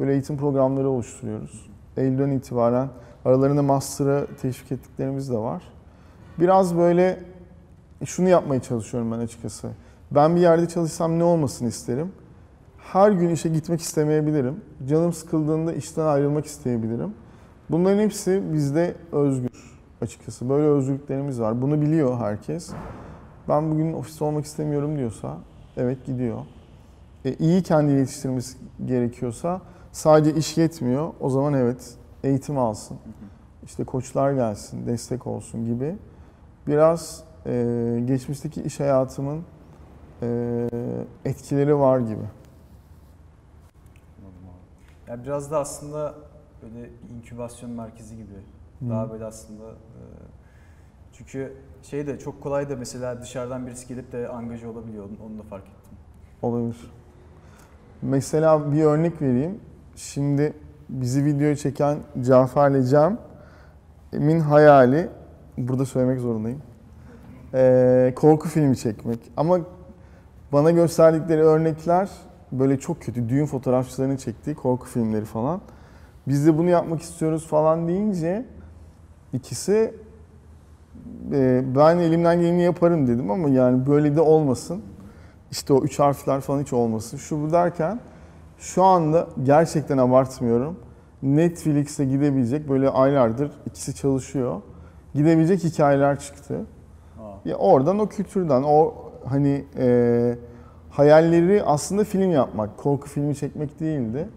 S1: böyle eğitim programları oluşturuyoruz. Eylül'den itibaren aralarında master'a teşvik ettiklerimiz de var. Biraz böyle şunu yapmaya çalışıyorum ben açıkçası. Ben bir yerde çalışsam ne olmasını isterim? Her gün işe gitmek istemeyebilirim. Canım sıkıldığında işten ayrılmak isteyebilirim. Bunların hepsi bizde özgür açıkçası. Böyle özgürlüklerimiz var. Bunu biliyor herkes. Ben bugün ofiste olmak istemiyorum diyorsa evet gidiyor. E, iyi kendi yetiştirmesi gerekiyorsa sadece iş yetmiyor. O zaman evet eğitim alsın. İşte koçlar gelsin, destek olsun gibi. Biraz e, geçmişteki iş hayatımın e, etkileri var gibi.
S2: Anladım abi. Ya biraz da aslında böyle inkübasyon merkezi gibi. Daha böyle aslında e, çünkü şey de çok kolay da mesela dışarıdan birisi gelip de angaje olabiliyor. Onu, da fark ettim.
S1: Olabilir. Mesela bir örnek vereyim. Şimdi bizi videoya çeken Cafer'le Cem'in hayali, burada söylemek zorundayım, ee, korku filmi çekmek. Ama bana gösterdikleri örnekler böyle çok kötü. Düğün fotoğrafçılarının çektiği korku filmleri falan. Biz de bunu yapmak istiyoruz falan deyince ikisi e, ben elimden geleni yaparım dedim ama yani böyle de olmasın. İşte o üç harfler falan hiç olmasın. Şu bu derken şu anda gerçekten abartmıyorum. Netflix'e gidebilecek böyle aylardır ikisi çalışıyor. Gidebilecek hikayeler çıktı. Ya oradan o kültürden o hani e, hayalleri aslında film yapmak, korku filmi çekmek değildi.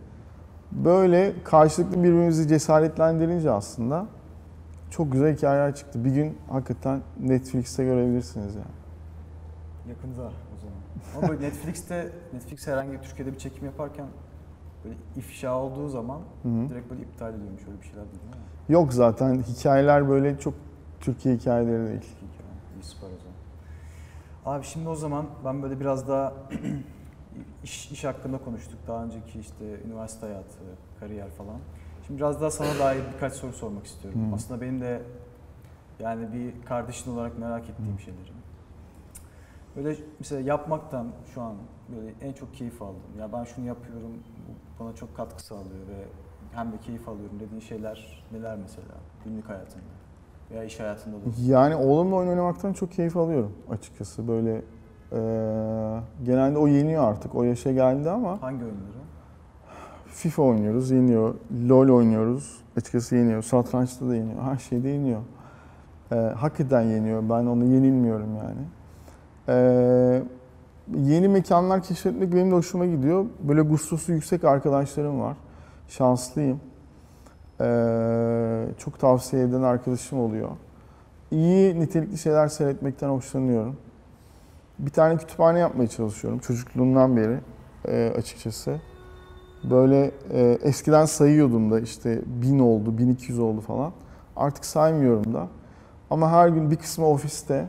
S1: Böyle karşılıklı birbirimizi cesaretlendirince aslında çok güzel hikayeler çıktı. Bir gün hakikaten Netflix'te görebilirsiniz yani.
S2: yakında o zaman. Ama böyle Netflix'te Netflix herhangi bir Türkiye'de bir çekim yaparken böyle ifşa olduğu zaman
S1: Hı hı.
S2: direkt böyle iptal ediyormuş öyle bir şeyler değil mi?
S1: Yok zaten hikayeler böyle çok Türkiye hikayeleri değil.
S2: İyi süper o zaman. Abi şimdi o zaman ben böyle biraz daha iş, iş hakkında konuştuk. Daha önceki işte üniversite hayatı, kariyer falan. Şimdi biraz daha sana dair birkaç soru sormak istiyorum.
S1: Hı.
S2: Aslında benim de yani bir kardeşin olarak merak ettiğim şeylerim. Böyle mesela yapmaktan şu an böyle en çok keyif aldım. Ya ben şunu yapıyorum, bana çok katkı sağlıyor ve hem de keyif alıyorum dediğin şeyler neler mesela günlük hayatında veya iş hayatında da.
S1: Yani oğlumla oyun oynamaktan çok keyif alıyorum açıkçası. Böyle e, genelde o yeniyor artık. O yaşa geldi ama
S2: Hangi oyunları?
S1: FIFA oynuyoruz, yeniyor. LoL oynuyoruz, açıkçası yeniyor. Satrançta da yeniyor. Her şeyde yeniyor. E, hakikaten yeniyor. Ben onu yenilmiyorum yani. E, yeni mekanlar keşfetmek benim de hoşuma gidiyor. Böyle gustosu yüksek arkadaşlarım var. Şanslıyım. Ee, çok tavsiye eden arkadaşım oluyor. İyi nitelikli şeyler seyretmekten hoşlanıyorum. Bir tane kütüphane yapmaya çalışıyorum çocukluğumdan beri e, açıkçası. Böyle e, eskiden sayıyordum da işte 1000 oldu, 1200 oldu falan. Artık saymıyorum da. Ama her gün bir kısmı ofiste.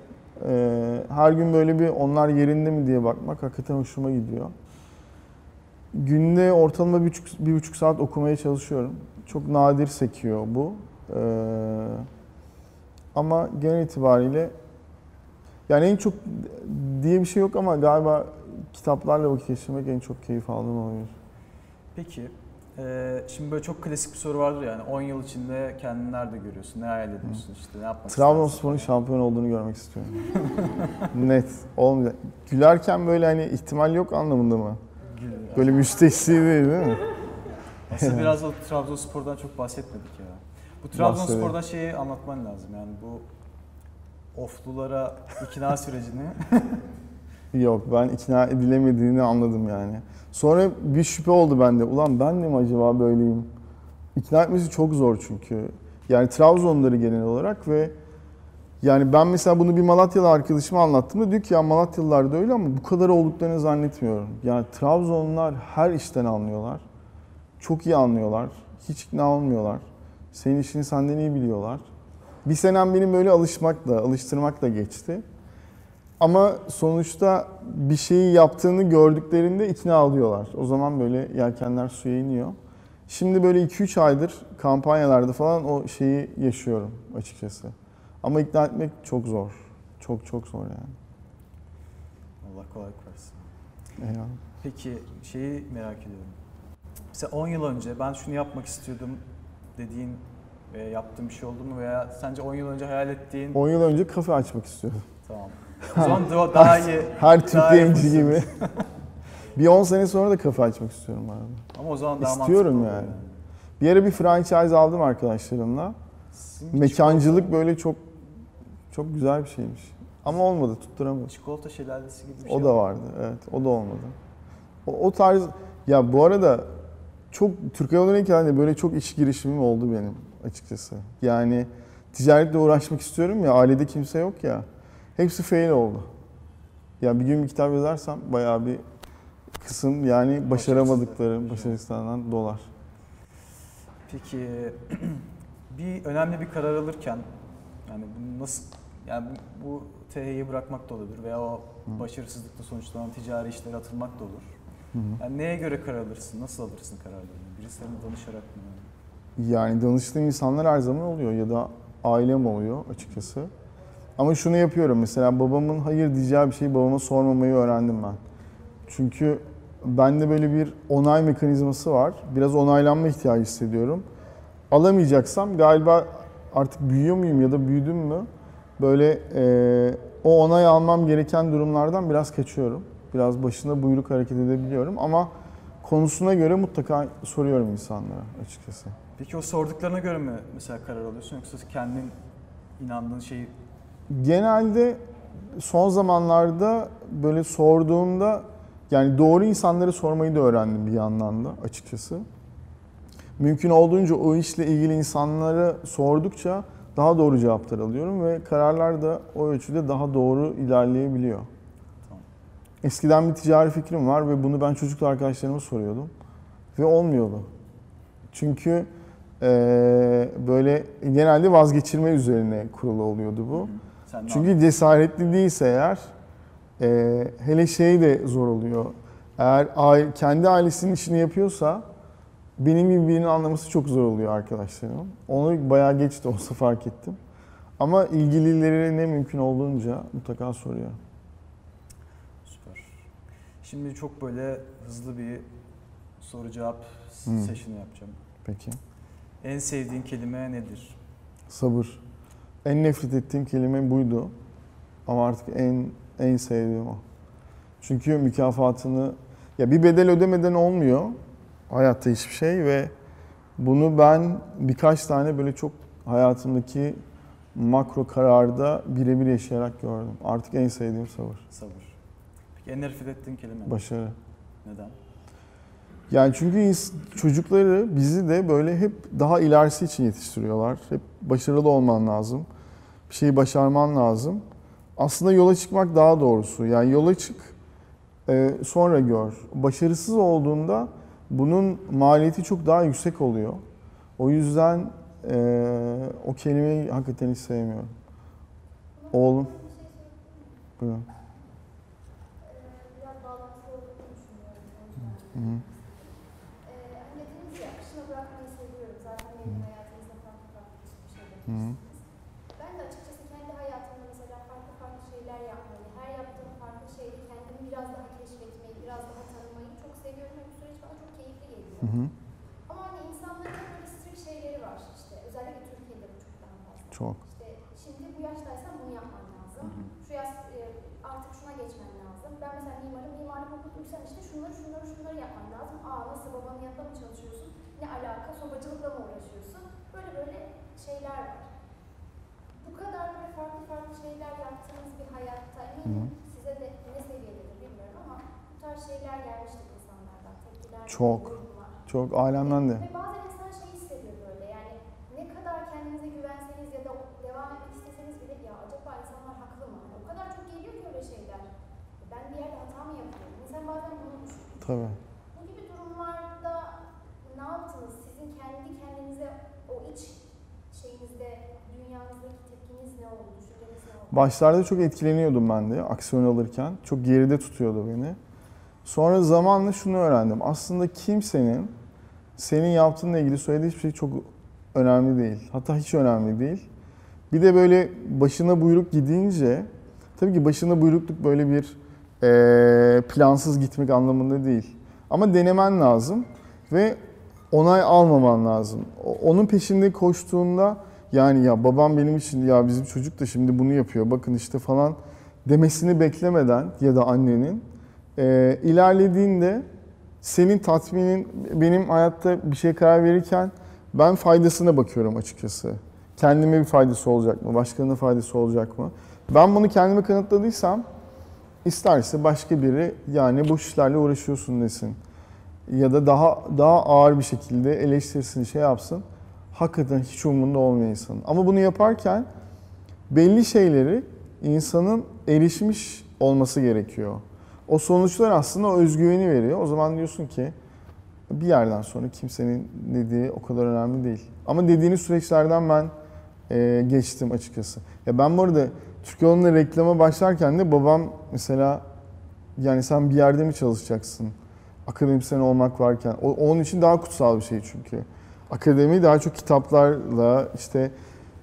S1: e, her gün böyle bir onlar yerinde mi diye bakmak hakikaten hoşuma gidiyor. Günde ortalama bir buçuk, bir buçuk saat okumaya çalışıyorum. Çok nadir sekiyor bu. E, ama genel itibariyle yani en çok diye bir şey yok ama galiba kitaplarla vakit geçirmek en çok keyif aldığım olabilir.
S2: Peki, e, şimdi böyle çok klasik bir soru vardır yani 10 yıl içinde kendini nerede görüyorsun, ne hayal ediyorsun işte, ne yapmak
S1: Trabzonspor'un şampiyon olduğunu görmek istiyorum. Net. Olmayacak. Gülerken böyle hani ihtimal yok anlamında mı?
S2: Gül-
S1: Böyle müstehsi değil değil mi?
S2: Aslında biraz da Trabzonspor'dan çok bahsetmedik ya. Bu Trabzonspor'dan şeyi anlatman lazım yani bu oflulara ikna sürecini.
S1: Yok ben ikna edilemediğini anladım yani. Sonra bir şüphe oldu bende. Ulan ben de mi acaba böyleyim? İkna etmesi çok zor çünkü. Yani Trabzonları genel olarak ve yani ben mesela bunu bir Malatyalı arkadaşıma anlattığımda diyor ki ya Malatyalılar da öyle ama bu kadar olduklarını zannetmiyorum. Yani Trabzonlular her işten anlıyorlar. Çok iyi anlıyorlar. Hiç ikna olmuyorlar. Senin işini senden iyi biliyorlar. Bir senem benim böyle alışmakla, alıştırmakla geçti. Ama sonuçta bir şeyi yaptığını gördüklerinde ikna alıyorlar. O zaman böyle yelkenler suya iniyor. Şimdi böyle 2-3 aydır kampanyalarda falan o şeyi yaşıyorum açıkçası. Ama ikna etmek çok zor. Çok çok zor yani.
S2: Allah kolaylık versin.
S1: Eyvallah.
S2: Peki şeyi merak ediyorum. Mesela 10 yıl önce ben şunu yapmak istiyordum dediğin ve yaptığın bir şey oldu mu veya sence 10 yıl önce hayal ettiğin
S1: 10 yıl önce kafe açmak istiyorum.
S2: tamam. O zaman daha, daha iyi.
S1: Her Türk
S2: fırsat.
S1: gibi. bir 10 sene sonra da kafe açmak istiyorum arada.
S2: Ama o zaman daha
S1: İstiyorum yani.
S2: oluyor
S1: Bir ara bir franchise aldım arkadaşlarımla.
S2: Sizin
S1: Mekancılık böyle çok çok güzel bir şeymiş. Ama olmadı, tutturamadım.
S2: Çikolata şelalesi gibi bir şey
S1: O da
S2: var.
S1: vardı, evet. O da olmadı. O, o tarz, ya bu arada çok Türkiye olarak de böyle çok iş girişimim oldu benim açıkçası. Yani ticaretle uğraşmak istiyorum ya, ailede kimse yok ya. Hepsi fail oldu. Ya bir gün bir kitap yazarsam bayağı bir kısım yani başaramadıklarım, başarısızlarından dolar.
S2: Peki bir önemli bir karar alırken yani nasıl yani bu, bu TH'yi bırakmak da olabilir veya o başarısızlıkla sonuçlanan ticari işlere atılmak da olur.
S1: Hı hı.
S2: Yani neye göre karar alırsın? Nasıl alırsın kararlarını? Birisine danışarak mı?
S1: Yani danıştığım insanlar her zaman oluyor ya da ailem oluyor açıkçası. Ama şunu yapıyorum mesela babamın hayır diyeceği bir şeyi babama sormamayı öğrendim ben. Çünkü bende böyle bir onay mekanizması var. Biraz onaylanma ihtiyacı hissediyorum. Alamayacaksam galiba artık büyüyor muyum ya da büyüdüm mü? Böyle e, o onay almam gereken durumlardan biraz kaçıyorum. Biraz başında buyruk hareket edebiliyorum ama konusuna göre mutlaka soruyorum insanlara açıkçası.
S2: Peki o sorduklarına göre mi mesela karar alıyorsun yoksa kendin inandığın şeyi
S1: Genelde son zamanlarda böyle sorduğumda yani doğru insanları sormayı da öğrendim bir yandan da açıkçası. Mümkün olduğunca o işle ilgili insanlara sordukça daha doğru cevaplar alıyorum ve kararlar da o ölçüde daha doğru ilerleyebiliyor. Eskiden bir ticari fikrim var ve bunu ben çocuklu arkadaşlarıma soruyordum ve olmuyordu. Çünkü eee, böyle genelde vazgeçirme üzerine kurulu oluyordu bu.
S2: sen
S1: Çünkü cesaretli değilse eğer e, hele şey de zor oluyor. Eğer aile, kendi ailesinin işini yapıyorsa benim gibi birini anlaması çok zor oluyor arkadaşlarım. Onu bayağı geç de olsa fark ettim. Ama ilgilileri ne mümkün olduğunca mutlaka soruyor.
S2: Şimdi çok böyle hızlı bir soru cevap
S1: Hmm.
S2: session yapacağım.
S1: Peki.
S2: En sevdiğin kelime nedir?
S1: Sabır. En nefret ettiğim kelime buydu. Ama artık en en sevdiğim o. Çünkü mükafatını ya bir bedel ödemeden olmuyor hayatta hiçbir şey ve bunu ben birkaç tane böyle çok hayatımdaki makro kararda birebir yaşayarak gördüm. Artık en sevdiğim sabır.
S2: Sabır. En nefret ettiğin kelime.
S1: Başarı.
S2: Neden?
S1: Yani çünkü çocukları bizi de böyle hep daha ilerisi için yetiştiriyorlar. Hep başarılı olman lazım. Bir şeyi başarman lazım. Aslında yola çıkmak daha doğrusu. Yani yola çık, e, sonra gör. Başarısız olduğunda bunun maliyeti çok daha yüksek oluyor. O yüzden e, o kelimeyi hakikaten hiç sevmiyorum. Oğlum. Buyurun.
S4: biraz bağlantılı olduğunu düşünüyorum.
S1: Hı hı.
S4: Hani dediniz ya, akışına bırakmayı seviyorum. Zaten benim hayatınızda farklı farklı bir şey
S1: hı.
S4: Ben de açıkçası kendi hayatımda mesela farklı farklı şeyler yapmayı, her yaptığım farklı şeyde kendimi biraz daha keşfetmeyi, biraz daha tanımayı çok seviyorum bu süreç bana çok keyifli geliyor.
S1: Hı hı.
S4: Ama hani insanların böyle strict şeyleri var işte. Özellikle Türkiye'de bu çok daha fazla.
S1: Çok.
S4: İşte şimdi bu yaştaysan bunu yapman lazım.
S2: Hı hı.
S4: Şu yaş e, artık şuna geçmen lazım. Ben mesela mimarım, mimarlık okuduysan işte şunları şunları şunları yapman lazım. Aa nasıl babanın yanında mı çalışıyorsun? Ne alaka? Sobacılıkla mı uğraşıyorsun? Böyle böyle şeyler var. Bu kadar böyle farklı farklı şeyler yaptığınız bir hayatta eminim size de ne seviyededir bilmiyorum ama bu tarz şeyler gelmiştir insanlardan. Tepkiler,
S1: Çok. Çok ailemden de.
S4: Ve bazen insan şey hissediyor böyle yani ne kadar kendinize güvenseniz ya da devam etmek isteseniz bile ya acaba insanlar haklı mı? O kadar çok geliyor ki öyle şeyler. Ben bir yerde hata mı yapıyorum? İnsan bazen bunu düşünüyor.
S1: Tabii.
S4: Bu gibi durumlarda ne yaptınız? Sizin kendi kendinize o iç şeyinizde, dünyanızdaki tepkiniz ne oldu? Düşünceniz ne oldu?
S1: Başlarda çok etkileniyordum ben de aksiyon alırken. Çok geride tutuyordu beni. Sonra zamanla şunu öğrendim. Aslında kimsenin senin yaptığınla ilgili söylediği hiçbir şey çok önemli değil. Hatta hiç önemli değil. Bir de böyle başına buyruk gidince, tabii ki başına buyrukluk böyle bir eee, plansız gitmek anlamında değil. Ama denemen lazım ve onay almaman lazım. Onun peşinde koştuğunda yani ya babam benim için ya bizim çocuk da şimdi bunu yapıyor bakın işte falan demesini beklemeden ya da annenin eee, ilerlediğinde senin tatminin benim hayatta bir şey karar verirken ben faydasına bakıyorum açıkçası. Kendime bir faydası olacak mı? Başkalarına faydası olacak mı? Ben bunu kendime kanıtladıysam isterse başka biri yani boş işlerle uğraşıyorsun desin. Ya da daha daha ağır bir şekilde eleştirsin, şey yapsın. Hakikaten hiç umurunda olmuyor insanın. Ama bunu yaparken belli şeyleri insanın erişmiş olması gerekiyor. O sonuçlar aslında o özgüveni veriyor. O zaman diyorsun ki bir yerden sonra kimsenin dediği o kadar önemli değil. Ama dediğiniz süreçlerden ben e, geçtim açıkçası. Ya ben bu arada Türk Yolu'nda reklama başlarken de babam mesela yani sen bir yerde mi çalışacaksın? Akademisyen olmak varken. O, onun için daha kutsal bir şey çünkü. Akademi daha çok kitaplarla işte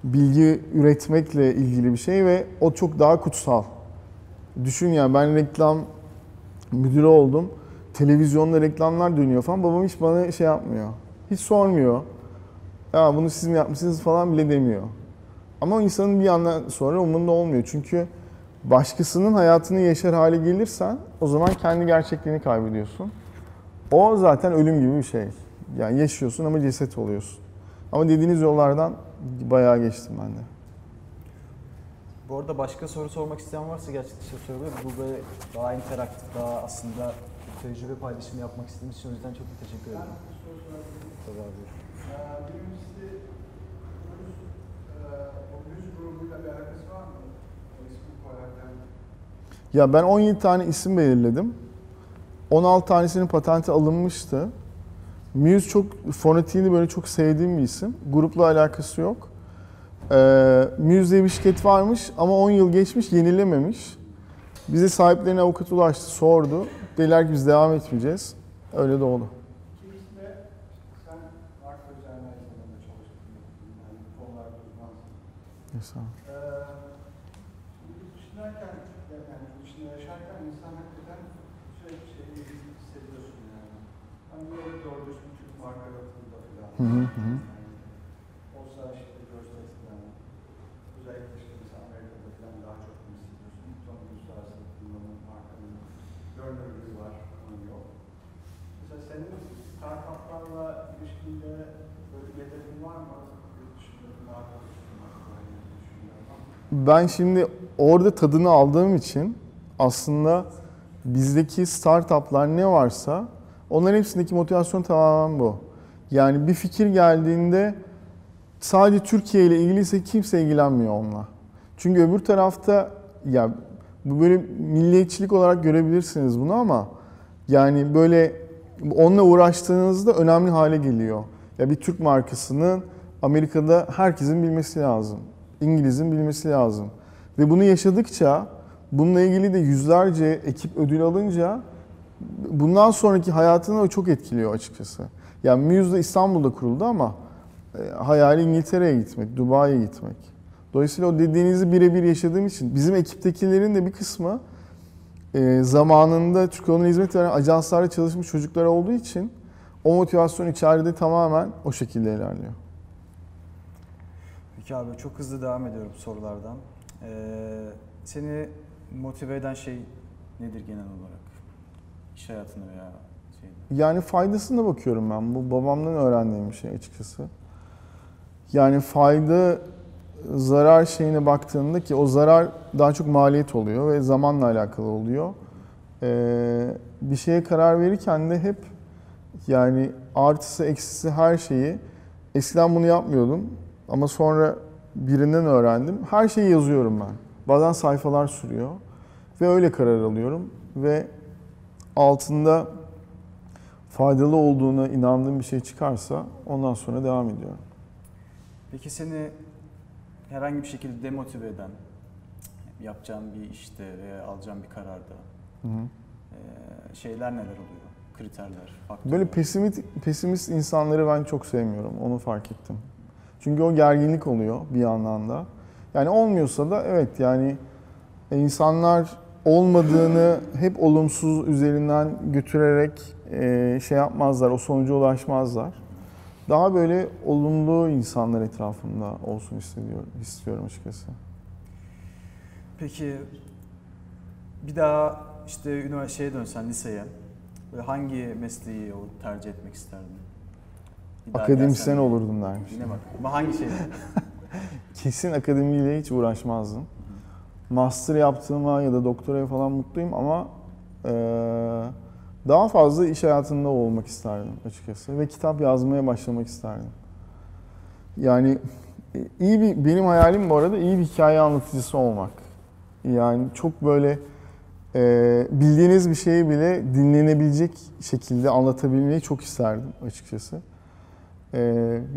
S1: bilgi üretmekle ilgili bir şey ve o çok daha kutsal. Düşün ya ben reklam müdürü oldum. Televizyonda reklamlar dönüyor falan. Babam hiç bana şey yapmıyor. Hiç sormuyor. Ya bunu siz mi yapmışsınız falan bile demiyor. Ama insanın bir yandan sonra umurunda olmuyor. Çünkü başkasının hayatını yaşar hale gelirsen o zaman kendi gerçekliğini kaybediyorsun. O zaten ölüm gibi bir şey. Yani yaşıyorsun ama ceset oluyorsun. Ama dediğiniz yollardan bayağı geçtim ben de.
S2: Bu arada başka soru sormak isteyen varsa gerçekten şey sorabilir. Bu böyle daha interaktif, daha aslında tecrübe paylaşımı yapmak istediğimiz için o yüzden çok teşekkür
S3: Ben
S2: ederim.
S3: bir soru sorabilirim.
S2: Tabii abi.
S3: Ee, Birincisi, e, grubuyla bir alakası var mı?
S1: Ya ben 17 tane isim belirledim. 16 tanesinin patenti alınmıştı. Muse çok fonetiğini böyle çok sevdiğim bir isim. Grupla alakası yok. Ee, Muse diye bir şirket varmış ama 10 yıl geçmiş yenilememiş. Bize sahiplerine avukat ulaştı, sordu. Dediler ki biz devam etmeyeceğiz. Öyle de oldu.
S3: İkincisi de sen marka üzerine aynı zamanda çalıştın. Yani bu konularda uzmansın.
S1: Neyse.
S3: Ee, yurt dışındayken, yani yurt dışında yaşarken insan hakikaten sürekli şeyi hissediyorsun yani. Hani böyle doğru düzgün Türk marka yapımında falan.
S1: Hı hı hı.
S3: Yani olsa işte görsel falan. Özellikle işte mesela Amerika'da falan daha çok bunu hissediyorsun. Son uluslararası kullanım markanın görünürlüğü var, onun yok. Mesela senin startuplarla ilişkinde böyle bir hedefin var mı? Yurt dışında bir marka oluşturmak falan gibi düşünüyorum ama.
S1: Ben şimdi orada tadını aldığım için aslında bizdeki startuplar ne varsa onların hepsindeki motivasyon tamamen bu. Yani bir fikir geldiğinde sadece Türkiye ile ilgiliyse kimse ilgilenmiyor onunla. Çünkü öbür tarafta ya bu böyle milliyetçilik olarak görebilirsiniz bunu ama yani böyle onunla uğraştığınızda önemli hale geliyor. Ya bir Türk markasının Amerika'da herkesin bilmesi lazım. İngiliz'in bilmesi lazım. Ve bunu yaşadıkça bununla ilgili de yüzlerce ekip ödül alınca bundan sonraki hayatını çok etkiliyor açıkçası. Yani Muse de İstanbul'da kuruldu ama e, hayali İngiltere'ye gitmek, Dubai'ye gitmek. Dolayısıyla o dediğinizi birebir yaşadığım için bizim ekiptekilerin de bir kısmı e, zamanında Türk Yoluna hizmet veren ajanslarda çalışmış çocuklar olduğu için o motivasyon içeride tamamen o şekilde ilerliyor.
S2: Peki abi çok hızlı devam ediyorum sorulardan. Ee, seni motive eden şey nedir genel olarak? İş hayatında veya?
S1: Yani faydasına bakıyorum ben. Bu babamdan öğrendiğim bir şey açıkçası. Yani fayda zarar şeyine baktığında ki o zarar daha çok maliyet oluyor ve zamanla alakalı oluyor. Ee, bir şeye karar verirken de hep yani artısı eksisi her şeyi eskiden bunu yapmıyordum ama sonra birinden öğrendim. Her şeyi yazıyorum ben. Bazen sayfalar sürüyor ve öyle karar alıyorum ve altında faydalı olduğuna inandığım bir şey çıkarsa ondan sonra devam ediyorum.
S2: Peki seni herhangi bir şekilde demotive eden, yapacağın bir işte veya alacağın bir kararda
S1: Hı hı.
S2: şeyler neler oluyor? Kriterler, faktörler.
S1: Böyle pesimist, pesimist insanları ben çok sevmiyorum. Onu fark ettim. Çünkü o gerginlik oluyor bir yandan da. Yani olmuyorsa da evet yani e, insanlar olmadığını hep olumsuz üzerinden götürerek e, şey yapmazlar, o sonuca ulaşmazlar. Daha böyle olumlu insanlar etrafımda olsun istiyorum, istiyorum açıkçası.
S2: Peki bir daha işte üniversiteye dönsen liseye böyle hangi mesleği tercih etmek isterdin? Bir daha
S1: Akademisyen
S2: gelsen-
S1: olurdum dermiş.
S2: Yine bak. Ama hangi şey?
S1: Kesin akademiyle hiç uğraşmazdım. Master yaptığıma ya da doktoraya falan mutluyum ama eee, daha fazla iş hayatında olmak isterdim açıkçası ve kitap yazmaya başlamak isterdim. Yani e, iyi bir benim hayalim bu arada iyi bir hikaye anlatıcısı olmak. Yani çok böyle eee, bildiğiniz bir şeyi bile dinlenebilecek şekilde anlatabilmeyi çok isterdim açıkçası. Eee,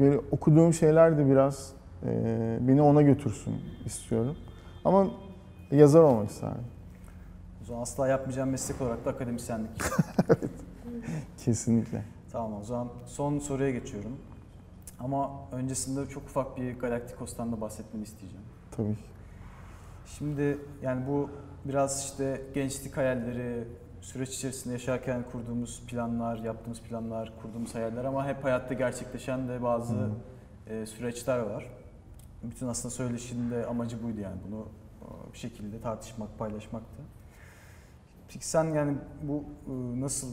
S1: böyle okuduğum şeyler de biraz eee, beni ona götürsün istiyorum. Ama yazar olmak isterdim.
S2: O zaman asla yapmayacağım meslek olarak da akademisyenlik.
S1: Kesinlikle.
S2: tamam o zaman son soruya geçiyorum. Ama öncesinde çok ufak bir Galaktikos'tan da bahsetmeni isteyeceğim.
S1: Tabii ki.
S2: Şimdi yani bu biraz işte gençlik hayalleri, süreç içerisinde yaşarken kurduğumuz planlar, yaptığımız planlar, kurduğumuz hayaller ama hep hayatta gerçekleşen de bazı e, süreçler var. Bütün aslında söyleşinin de amacı buydu yani bunu e, bir şekilde tartışmak, paylaşmaktı. Peki sen yani bu e, nasıl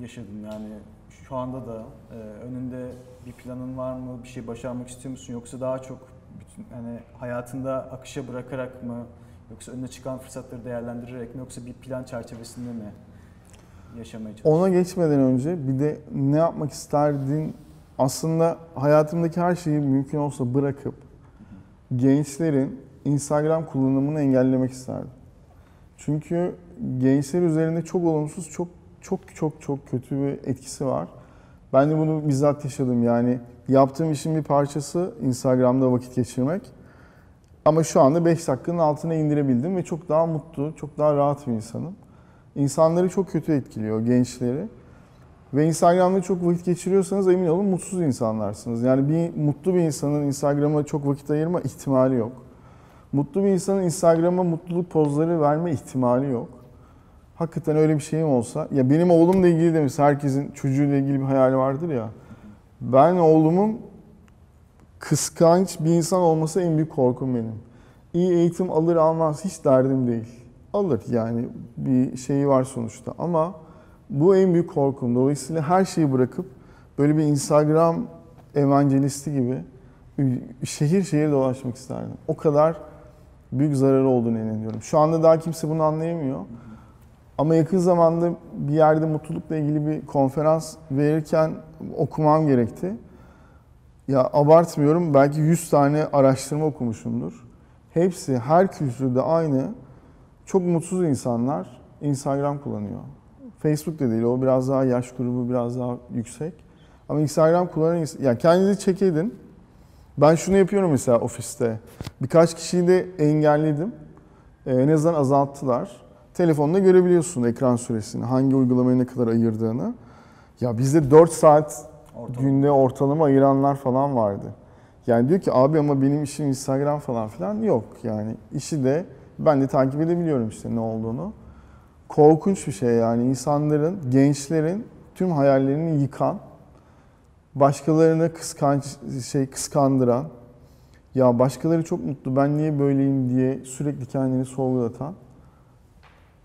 S2: yaşadın yani şu anda da e, önünde bir planın var mı, bir şey başarmak istiyor musun yoksa daha çok bütün hani hayatında akışa bırakarak mı yoksa önüne çıkan fırsatları değerlendirerek mi yoksa bir plan çerçevesinde mi yaşamaya çalışıyorsun?
S1: Ona geçmeden önce bir de ne yapmak isterdin? Aslında hayatımdaki her şeyi mümkün olsa bırakıp gençlerin Instagram kullanımını engellemek isterdim. Çünkü gençler üzerinde çok olumsuz, çok çok çok çok kötü bir etkisi var. Ben de bunu bizzat yaşadım. Yani yaptığım işin bir parçası Instagram'da vakit geçirmek. Ama şu anda 5 dakikanın altına indirebildim ve çok daha mutlu, çok daha rahat bir insanım. İnsanları çok kötü etkiliyor, gençleri. Ve Instagram'da çok vakit geçiriyorsanız emin olun mutsuz insanlarsınız. Yani bir mutlu bir insanın Instagram'a çok vakit ayırma ihtimali yok. Mutlu bir insanın Instagram'a mutluluk pozları verme ihtimali yok. Hakikaten öyle bir şeyim olsa. Ya benim oğlumla ilgili de mesela herkesin çocuğuyla ilgili bir hayali vardır ya. Ben oğlumun kıskanç bir insan olması en büyük korkum benim. İyi eğitim alır almaz hiç derdim değil. Alır yani bir şeyi var sonuçta ama bu en büyük korkum. Dolayısıyla her şeyi bırakıp böyle bir Instagram evanjelisti gibi şehir şehir dolaşmak isterdim. O kadar büyük zararı olduğunu inanıyorum. Şu anda daha kimse bunu anlayamıyor. Ama yakın zamanda bir yerde mutlulukla ilgili bir konferans verirken okumam gerekti. Ya abartmıyorum belki 100 tane araştırma okumuşumdur. Hepsi her kültürde aynı. Çok mutsuz insanlar Instagram kullanıyor. Facebook da değil o biraz daha yaş grubu biraz daha yüksek. Ama Instagram kullanan ins- yani kendinizi check edin. Ben şunu yapıyorum mesela ofiste. Birkaç kişiyi de engelledim. Ee, en azından azalttılar. Telefonda görebiliyorsun ekran süresini, hangi uygulamaya ne kadar ayırdığını. Ya bizde 4 saat
S2: Ortalama.
S1: günde ortalama ayıranlar falan vardı. Yani diyor ki abi ama benim işim Instagram falan filan yok. Yani işi de ben de takip edebiliyorum işte ne olduğunu. Korkunç bir şey yani insanların, gençlerin tüm hayallerini yıkan, başkalarını kıskanç şey kıskandıran, ya başkaları çok mutlu ben niye böyleyim diye sürekli kendini sorgulatan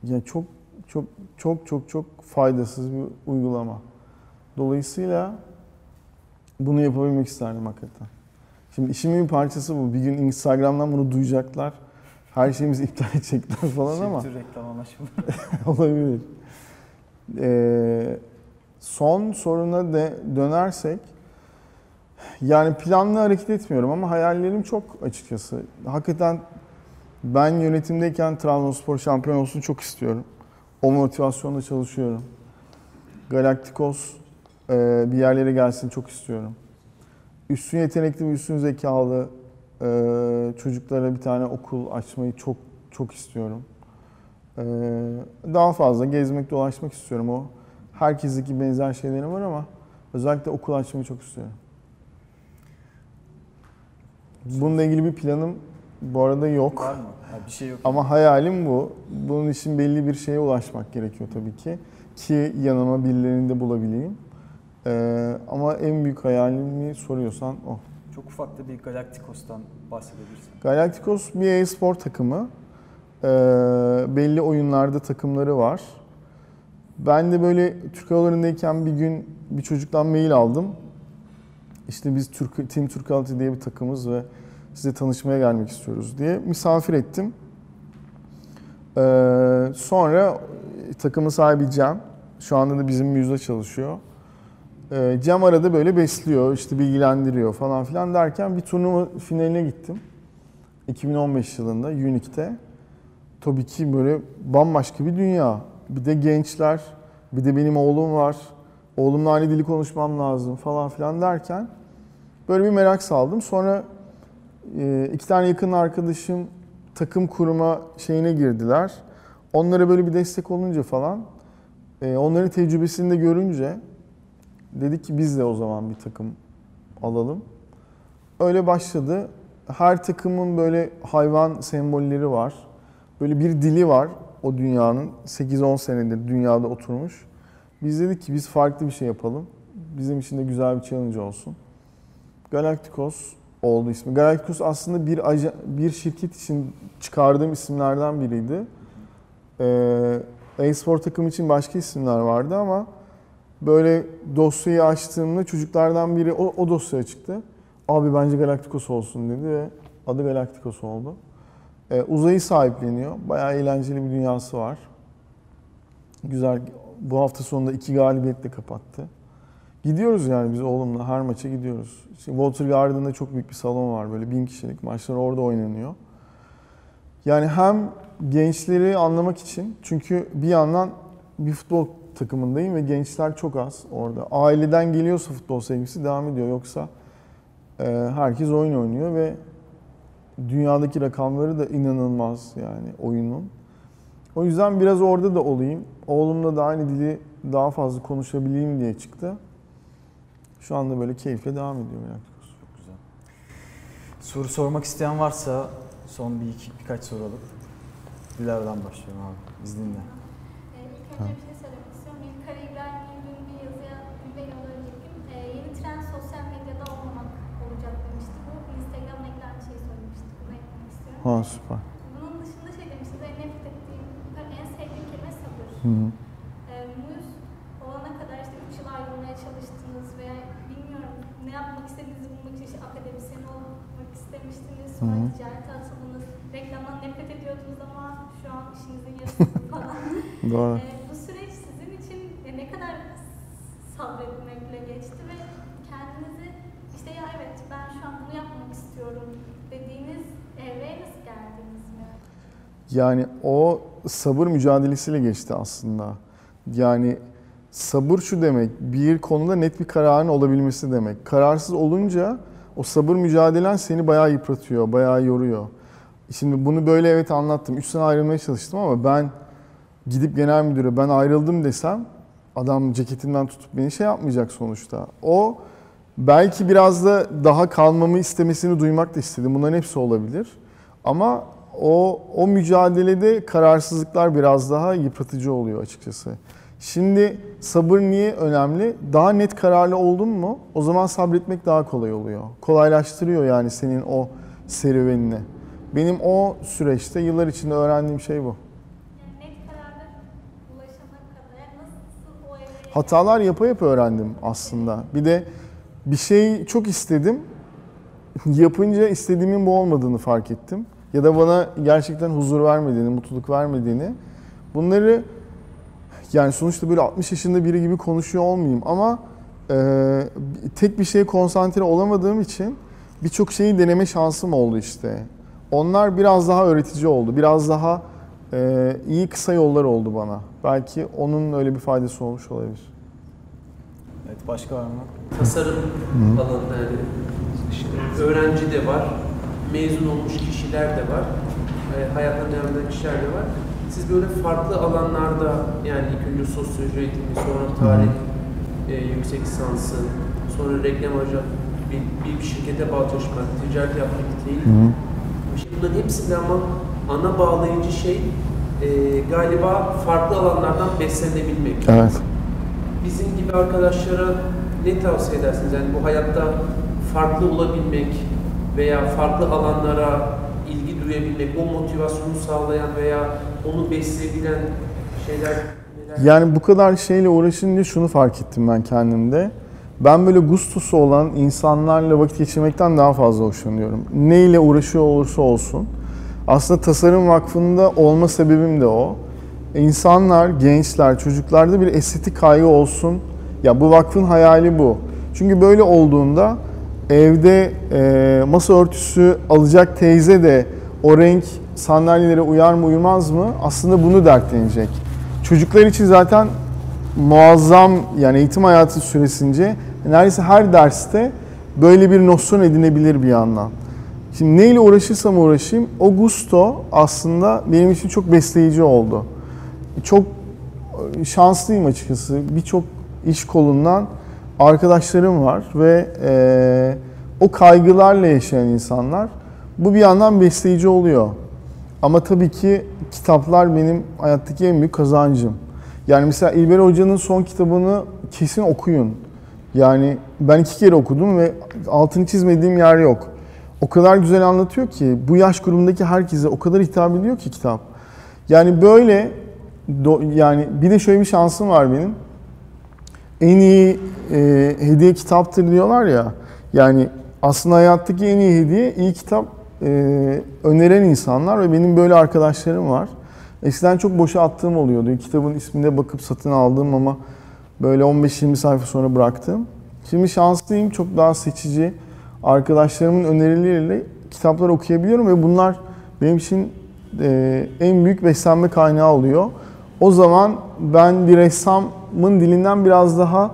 S1: ya çok çok çok çok çok faydasız bir uygulama. Dolayısıyla bunu yapabilmek isterdim hakikaten. Şimdi işimin bir parçası bu. Bir gün Instagram'dan bunu duyacaklar. Her şeyimizi iptal edecekler falan
S2: Şey,
S1: ama
S2: tür reklam amaçlı.
S1: olabilir. Ee, son soruna de dönersek yani planlı hareket etmiyorum ama hayallerim çok açıkçası. Hakikaten ben yönetimdeyken Trabzonspor şampiyon olsun çok istiyorum. O motivasyonla çalışıyorum. Galacticos e, bir yerlere gelsin çok istiyorum. Üstün yetenekli ve üstün zekalı e, çocuklara bir tane okul açmayı çok çok istiyorum. E, daha fazla gezmek, dolaşmak istiyorum. O herkesteki benzer şeylerim var ama özellikle okul açmayı çok istiyorum. Bununla ilgili bir planım bu arada yok.
S2: Var mı? Ha, bir şey yok.
S1: Ama hayalim bu. Bunun için belli bir şeye ulaşmak gerekiyor tabii ki. Ki yanıma birilerini de bulabileyim. Ee, ama en büyük hayalimi soruyorsan o.
S2: Çok ufak da bir Galacticos'tan bahsedebilirsin.
S1: Galacticos bir e-spor takımı. Ee, belli oyunlarda takımları var. Ben de böyle Türk Havaları'ndayken bir gün bir çocuktan mail aldım. İşte biz Türk, Team Türk Altı diye bir takımız ve size tanışmaya gelmek istiyoruz diye misafir ettim. Ee, sonra takımın sahibi Cem, şu anda da bizim yüzde çalışıyor. Ee, Cem arada böyle besliyor, işte bilgilendiriyor falan filan derken bir turnuva finaline gittim. 2015 yılında Unique'te. Tabii ki böyle bambaşka bir dünya. Bir de gençler, bir de benim oğlum var. Oğlumla aynı dili konuşmam lazım falan filan derken böyle bir merak saldım. Sonra e, iki tane yakın arkadaşım takım kurma şeyine girdiler. Onlara böyle bir destek olunca falan, e, onların tecrübesini de görünce dedik ki biz de o zaman bir takım alalım. Öyle başladı. Her takımın böyle hayvan sembolleri var. Böyle bir dili var o dünyanın. 8-10 senedir dünyada oturmuş. Biz dedik ki biz farklı bir şey yapalım. Bizim için de güzel bir challenge olsun. Galacticos oldu ismi. Galacticos aslında bir aja- bir şirket için çıkardığım isimlerden biriydi. Ee, e-spor takım için başka isimler vardı ama böyle dosyayı açtığımda çocuklardan biri o, o dosyaya çıktı. Abi bence Galacticos olsun dedi ve adı Galacticos oldu. Ee, uzayı sahipleniyor. Bayağı eğlenceli bir dünyası var. Güzel. Bu hafta sonunda iki galibiyetle kapattı. Gidiyoruz yani biz oğlumla her maça gidiyoruz. Walter Garden'da çok büyük bir salon var böyle bin kişilik maçlar orada oynanıyor. Yani hem gençleri anlamak için çünkü bir yandan bir futbol takımındayım ve gençler çok az orada. Aileden geliyorsa futbol sevgisi devam ediyor yoksa e, herkes oyun oynuyor ve dünyadaki rakamları da inanılmaz yani oyunun. O yüzden biraz orada da olayım. Oğlumla da aynı dili daha fazla konuşabileyim diye çıktı. Şu anda böyle keyifle devam ediyor Galacticos.
S2: Çok güzel. Soru sormak isteyen varsa son bir iki, birkaç soru alıp Dilara'dan başlıyorum abi. İzninle.
S5: Ee, İlk önce bir şey söylemek istiyorum. Benim Kara İbrahim'in dün bir yazıya bir mail önceki e, yeni trend sosyal medyada olmamak olacak demişti. Bu Instagram'la ilgili aynı şeyi söylemişti. Bunu eklemek istiyorum.
S1: Ha süper.
S5: Bunun dışında şey demişti. En nefret ettiğim, en sevdiğim kelime sabır.
S1: Hı hı.
S5: E, muz olana kadar işte 3 yıl ayrılmaya çalıştınız veya bilmiyorum ne yapmak istediğinizi bulmak için işte akademisyen olmak istemiştiniz. Sonra
S1: Hı hı.
S5: ticarete atıldınız. Reklamdan nefret ediyordunuz ama şu an işinizin yarısı falan.
S1: Doğru.
S5: Ee, bu süreç sizin için e, ne kadar sabretmekle geçti ve kendinizi işte ya evet ben şu an bunu yapmak istiyorum dediğiniz evreye nasıl geldiniz mi?
S1: Yani o sabır mücadelesiyle geçti aslında. Yani sabır şu demek, bir konuda net bir kararın olabilmesi demek. Kararsız olunca o sabır mücadelen seni bayağı yıpratıyor, bayağı yoruyor. Şimdi bunu böyle evet anlattım. Üç sene ayrılmaya çalıştım ama ben gidip genel müdüre ben ayrıldım desem adam ceketimden tutup beni şey yapmayacak sonuçta. O belki biraz da daha kalmamı istemesini duymak da istedim. Bunların hepsi olabilir. Ama o o mücadelede kararsızlıklar biraz daha yıpratıcı oluyor açıkçası. Şimdi sabır niye önemli? Daha net kararlı oldun mu o zaman sabretmek daha kolay oluyor. Kolaylaştırıyor yani senin o serüvenini. Benim o süreçte yıllar içinde öğrendiğim şey bu. Hatalar yapa yapa öğrendim aslında. Bir de bir şey çok istedim. Yapınca istediğimin bu olmadığını fark ettim. Ya da bana gerçekten huzur vermediğini, mutluluk vermediğini. Bunları yani sonuçta böyle 60 yaşında biri gibi konuşuyor olmayayım ama e, tek bir şeye konsantre olamadığım için birçok şeyi deneme şansım oldu işte. Onlar biraz daha öğretici oldu. Biraz daha e, iyi kısa yollar oldu bana. Belki onun öyle bir faydası olmuş olabilir.
S2: Evet başka var mı?
S6: tasarım alanında yani işte öğrenci de var, mezun olmuş kişiler de var, e, hayatlarına devam eden kişiler de var. Siz böyle farklı alanlarda yani ilk önce sosyoloji eğitimi, sonra tarih e, yüksek lisansı, sonra reklam ajanı, bir, bir şirkete bağlı çalışmak, ticaret yapmak değil. Bunların hepsinde ama ana bağlayıcı şey e, galiba farklı alanlardan beslenebilmek
S1: Evet.
S6: bizim gibi arkadaşlara ne tavsiye edersiniz? Yani bu hayatta farklı olabilmek veya farklı alanlara ilgi duyabilmek, o motivasyonu sağlayan veya onu besleyebilen şeyler neler?
S1: Yani bu kadar şeyle uğraşınca şunu fark ettim ben kendimde. Ben böyle gustosu olan insanlarla vakit geçirmekten daha fazla hoşlanıyorum. Neyle uğraşıyor olursa olsun. Aslında Tasarım Vakfı'nda olma sebebim de o. İnsanlar, gençler, çocuklarda bir estetik kaygı olsun. Ya bu vakfın hayali bu. Çünkü böyle olduğunda evde e, masa örtüsü alacak teyze de o renk sandalyelere uyar mı uymaz mı aslında bunu dertlenecek. Çocuklar için zaten muazzam yani eğitim hayatı süresince neredeyse her derste böyle bir nosyon edinebilir bir yandan. Şimdi neyle uğraşırsam uğraşayım o gusto aslında benim için çok besleyici oldu. Çok şanslıyım açıkçası. Birçok iş kolundan arkadaşlarım var ve eee, o kaygılarla yaşayan insanlar. Bu bir yandan besleyici oluyor. Ama tabii ki kitaplar benim hayattaki en büyük kazancım. Yani mesela İlber Hoca'nın son kitabını kesin okuyun. Yani ben iki kere okudum ve altını çizmediğim yer yok. O kadar güzel anlatıyor ki bu yaş grubundaki herkese o kadar hitap ediyor ki kitap. Yani böyle do- yani bir de şöyle bir şansım var benim. En iyi e, hediye kitaptır diyorlar ya. Yani aslında hayattaki en iyi hediye iyi kitap e, öneren insanlar ve benim böyle arkadaşlarım var. Eskiden çok boşa attığım oluyordu. Kitabın ismine bakıp satın aldım ama böyle 15-20 sayfa sonra bıraktım. Şimdi şanslıyım. Çok daha seçici arkadaşlarımın önerileriyle kitaplar okuyabiliyorum ve bunlar benim için e, en büyük beslenme kaynağı oluyor. O zaman ben bir ressamın dilinden biraz daha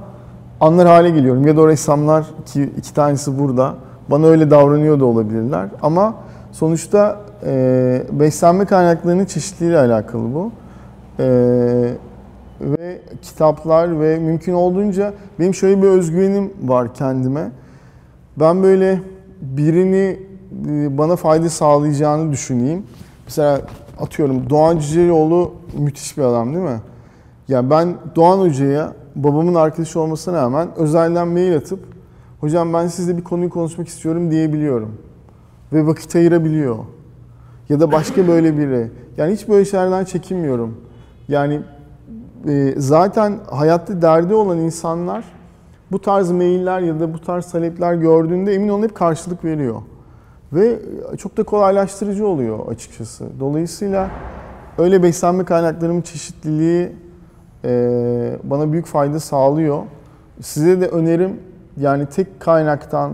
S1: anlar hale geliyorum. Ya da o ressamlar ki iki tanesi burada bana öyle davranıyor da olabilirler. Ama sonuçta e, beslenme kaynaklarının çeşitliliğiyle alakalı bu. E, ve kitaplar ve mümkün olduğunca benim şöyle bir özgüvenim var kendime. Ben böyle birini e, bana fayda sağlayacağını düşüneyim. Mesela atıyorum Doğan Cüceloğlu müthiş bir adam değil mi? Ya ben Doğan Hoca'ya babamın arkadaşı olmasına rağmen özelden mail atıp hocam ben sizle bir konuyu konuşmak istiyorum diyebiliyorum. Ve vakit ayırabiliyor. Ya da başka böyle biri. Yani hiç böyle şeylerden çekinmiyorum. Yani zaten hayatta derdi olan insanlar bu tarz mailler ya da bu tarz talepler gördüğünde emin olun hep karşılık veriyor. Ve çok da kolaylaştırıcı oluyor açıkçası. Dolayısıyla öyle beslenme kaynaklarımın çeşitliliği e, bana büyük fayda sağlıyor. Size de önerim yani tek kaynaktan,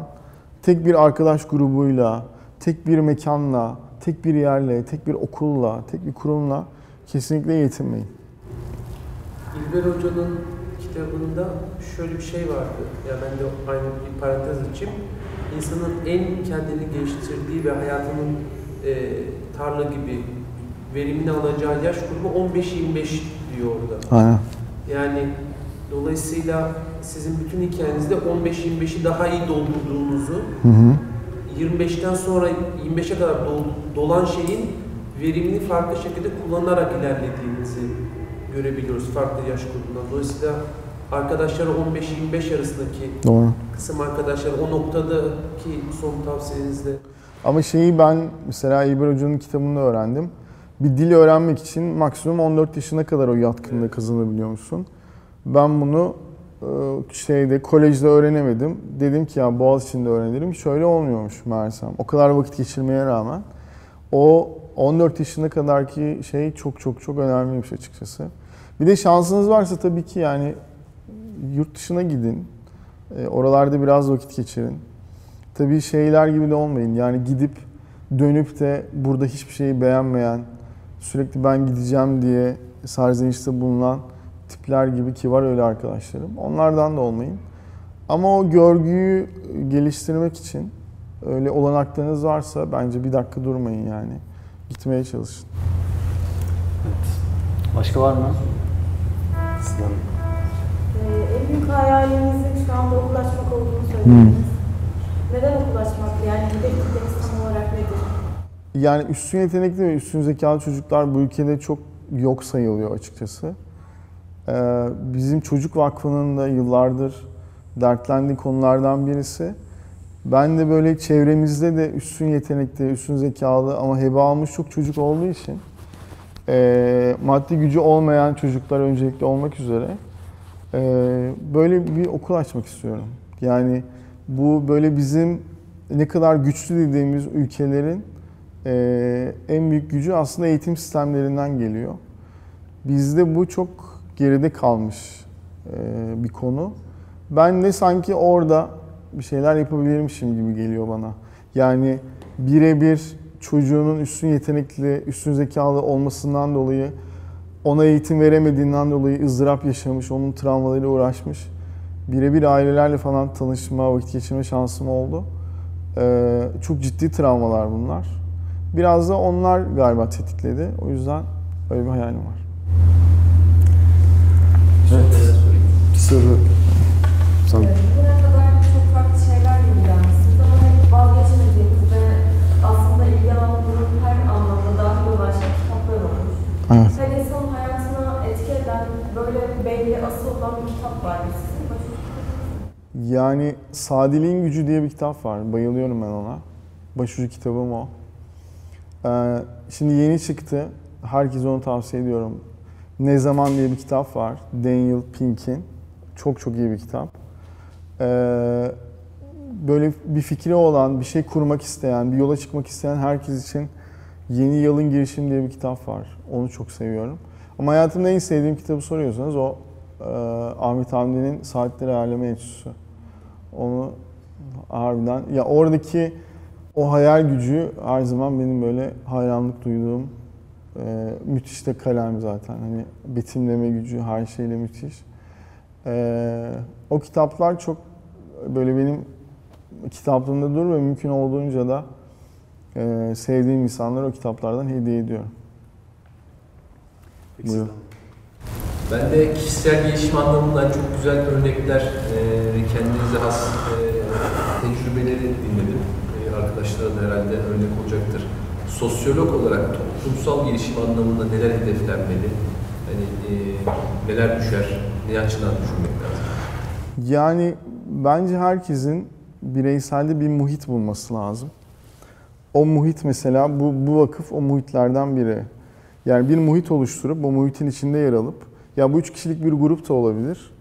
S1: tek bir arkadaş grubuyla, tek bir mekanla, tek bir yerle, tek bir okulla, tek bir kurumla kesinlikle yetinmeyin.
S6: İlber Hoca'nın kitabında şöyle bir şey vardı. Ya ben de aynı bir parantez açayım. İnsanın en kendini geliştirdiği ve hayatının e, tarla gibi verimini alacağı yaş grubu 15-25 diyor orada.
S1: Aynen.
S6: Yani dolayısıyla sizin bütün hikayenizde 15-25'i daha iyi doldurduğunuzu,
S1: Hı hı.
S6: 25'ten sonra 25'e kadar dol- dolan şeyin verimini farklı şekilde kullanarak ilerlediğinizi görebiliyoruz farklı yaş grubundan. Dolayısıyla arkadaşlara 15-25 arasındaki
S1: Doğru.
S6: kısım arkadaşlar o noktadaki son tavsiyenizde
S1: Ama şeyi ben mesela İlber Hoca'nın kitabında öğrendim. Bir dil öğrenmek için maksimum 14 yaşına kadar o yatkınlığı kazanabiliyor musun? Ben bunu e, şeyde kolejde öğrenemedim. Dedim ki ya Boğaziçi'nde öğrenirim. Şöyle olmuyormuş meğersem. O kadar vakit geçirmeye rağmen o 14 yaşına kadarki şey çok çok çok önemliymiş açıkçası. Bir de şansınız varsa tabii ki yani yurt dışına gidin. E, oralarda biraz vakit geçirin. Tabii şeyler gibi de olmayın. Yani gidip dönüp de burada hiçbir şeyi beğenmeyen, sürekli ben gideceğim diye serzenişte bulunan tipler gibi ki var öyle arkadaşlarım. Onlardan da olmayın. Ama o görgüyü geliştirmek için öyle olanaklarınız varsa bence bir dakika durmayın yani. Gitmeye çalışın.
S7: Başka var mı? Sizden.
S8: Ee, en büyük hayalinizin şu anda okul açmak olduğunu söylediniz. Neden okul açmak? Yani hedef kitleniz tam olarak nedir?
S1: Yani üstün yetenekli ve üstün zekalı çocuklar bu ülkede çok yok sayılıyor açıkçası. Ee, bizim Çocuk Vakfı'nın da yıllardır dertlendiği konulardan birisi. Ben de böyle çevremizde de üstün yetenekli, üstün zekalı ama hebe almış çok çocuk olduğu için e, maddi gücü olmayan çocuklar öncelikli olmak üzere e, böyle bir okul açmak istiyorum. Yani bu böyle bizim ne kadar güçlü dediğimiz ülkelerin e, en büyük gücü aslında eğitim sistemlerinden geliyor. Bizde bu çok geride kalmış e, bir konu. Ben de sanki orada bir şeyler yapabilirmişim gibi geliyor bana. Yani birebir çocuğunun üstün yetenekli, üstün zekalı olmasından dolayı ona eğitim veremediğinden dolayı ızdırap yaşamış, onun travmalarıyla uğraşmış. Birebir ailelerle falan tanışma, vakit geçirme şansım oldu. Ee, çok ciddi travmalar bunlar. Biraz da onlar galiba tetikledi. O yüzden öyle bir hayalim var.
S7: Evet. Soru.
S1: Yani Sadiliğin Gücü diye bir kitap var. Bayılıyorum ben ona. Başucu kitabım o. Ee, şimdi yeni çıktı. Herkese onu tavsiye ediyorum. Ne Zaman diye bir kitap var. Daniel Pink'in. Çok çok iyi bir kitap. Ee, böyle bir fikri olan, bir şey kurmak isteyen, bir yola çıkmak isteyen herkes için Yeni Yılın Girişim diye bir kitap var. Onu çok seviyorum. Ama hayatımda en sevdiğim kitabı soruyorsanız o e, Ahmet Hamdi'nin Saatleri Aleme Enstitüsü. Onu harbiden ya oradaki o hayal gücü her zaman benim böyle hayranlık duyduğum e, müthiş de kalem zaten. Hani betimleme gücü her şeyle müthiş. E, o kitaplar çok böyle benim kitaplığımda dur ve mümkün olduğunca da e, sevdiğim insanlara o kitaplardan hediye ediyorum.
S7: Peki
S1: Buyurun.
S7: sizden.
S9: Ben de kişisel gelişim anlamından çok güzel örnekler, e, kendinize has e, tecrübeleri dinledim. E, arkadaşlara da herhalde örnek olacaktır. Sosyolog olarak toplumsal gelişim anlamında neler hedeflenmeli? Hani e, neler düşer, ne açıdan düşünmek lazım?
S1: Yani bence herkesin bireyselde bir muhit bulması lazım. O muhit mesela bu, bu vakıf o muhitlerden biri. Yani bir muhit oluşturup o muhitin içinde yer alıp ya bu üç kişilik bir grup da olabilir.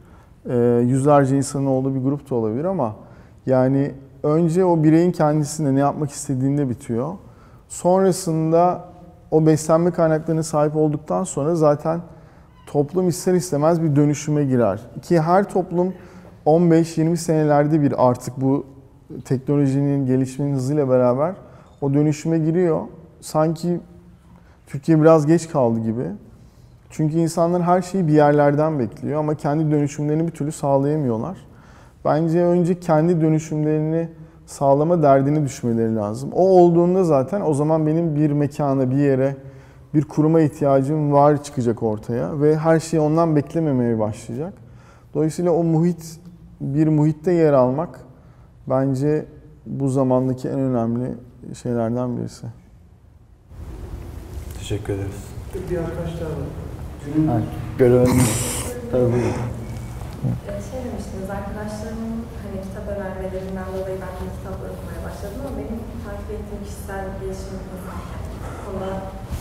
S1: e, yüzlerce insanın olduğu bir grup da olabilir ama yani önce o bireyin kendisinde ne yapmak istediğinde bitiyor. Sonrasında o beslenme kaynaklarına sahip olduktan sonra zaten toplum ister istemez bir dönüşüme girer. Ki her toplum 15-20 senelerde bir artık bu teknolojinin gelişmenin hızıyla beraber o dönüşüme giriyor. Sanki Türkiye biraz geç kaldı gibi. Çünkü insanlar her şeyi bir yerlerden bekliyor ama kendi dönüşümlerini bir türlü sağlayamıyorlar. Bence önce kendi dönüşümlerini sağlama derdine düşmeleri lazım. O olduğunda zaten o zaman benim bir mekana, bir yere, bir kuruma ihtiyacım var çıkacak ortaya ve her şeyi ondan beklememeye başlayacak. Dolayısıyla o muhit, bir muhitte yer almak bence bu zamandaki en önemli şeylerden birisi.
S7: Teşekkür ederiz.
S6: Bir arkadaş daha var.
S7: Ha. Tabii buyurun.
S8: Ee, Şey demiştiniz, arkadaşlarımın hani kitap önermelerinden dolayı ben de kitaplar okumaya başladım ama benim takip ettiğim kişisel gelişim insan, konuda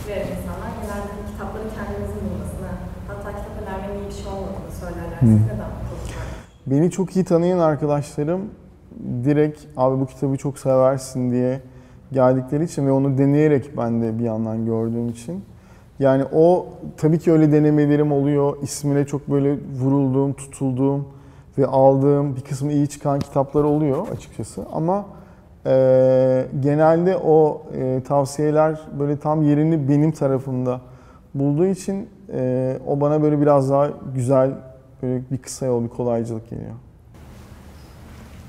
S8: ve insanlar genelde kitapları kendimizin bulmasını, hatta kitap önermenin iyi bir şey olmadığını söylerler. Siz neden?
S1: Beni çok iyi tanıyan arkadaşlarım direkt abi bu kitabı çok seversin diye geldikleri için ve onu deneyerek ben de bir yandan gördüğüm için. Yani o tabii ki öyle denemelerim oluyor. İsmine çok böyle vurulduğum, tutulduğum ve aldığım bir kısmı iyi çıkan kitaplar oluyor açıkçası. Ama e, genelde o e, tavsiyeler böyle tam yerini benim tarafımda bulduğu için e, o bana böyle biraz daha güzel böyle bir kısa yol, bir kolaycılık geliyor.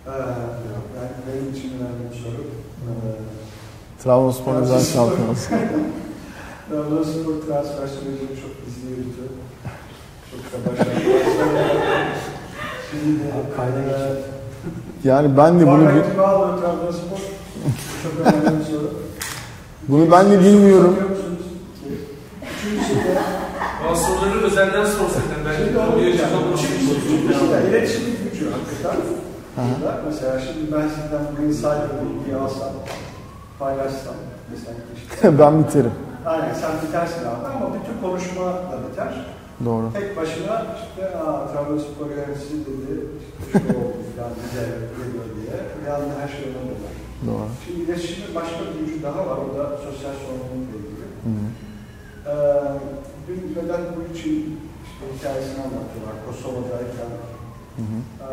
S3: Ee, ben, benim için önemli bir soru. Ee,
S1: Trabzonspor özel şampiyonu.
S3: Trabzonspor transfer sürecini çok hızlı yürüdü. Çok da başarılı. Şimdi
S7: Kayda
S3: e,
S7: geçti.
S1: Yani ben de bunu
S3: Forvet'i bağlı Trabzonspor. Çok önemli bir soru.
S1: bunu ben de bilmiyorum.
S3: De
S6: Bazı soruları özelden sorsaydın ben de.
S3: Üçüncüsü de iletişim gücü hakikaten. Burada mesela şimdi ben sizden bu insider bilgiyi alsam, paylaşsam, mesela işte,
S1: ben biterim.
S3: Aynen sen bitersin abi ama bütün konuşma da biter.
S1: Doğru.
S3: Tek başına işte aa Trabzonspor yöneticisi dedi, işte şu oldu falan bize geliyor diye. Bir anda her şey ona döner.
S1: Doğru.
S3: Şimdi iletişimin başka bir gücü daha var, o da sosyal sorumlulukla ilgili.
S1: Hı hı.
S3: Ee, dün Vedat Buluç'un işte hikayesini anlattılar. Kosova'dayken
S1: Hı hı.
S3: ee,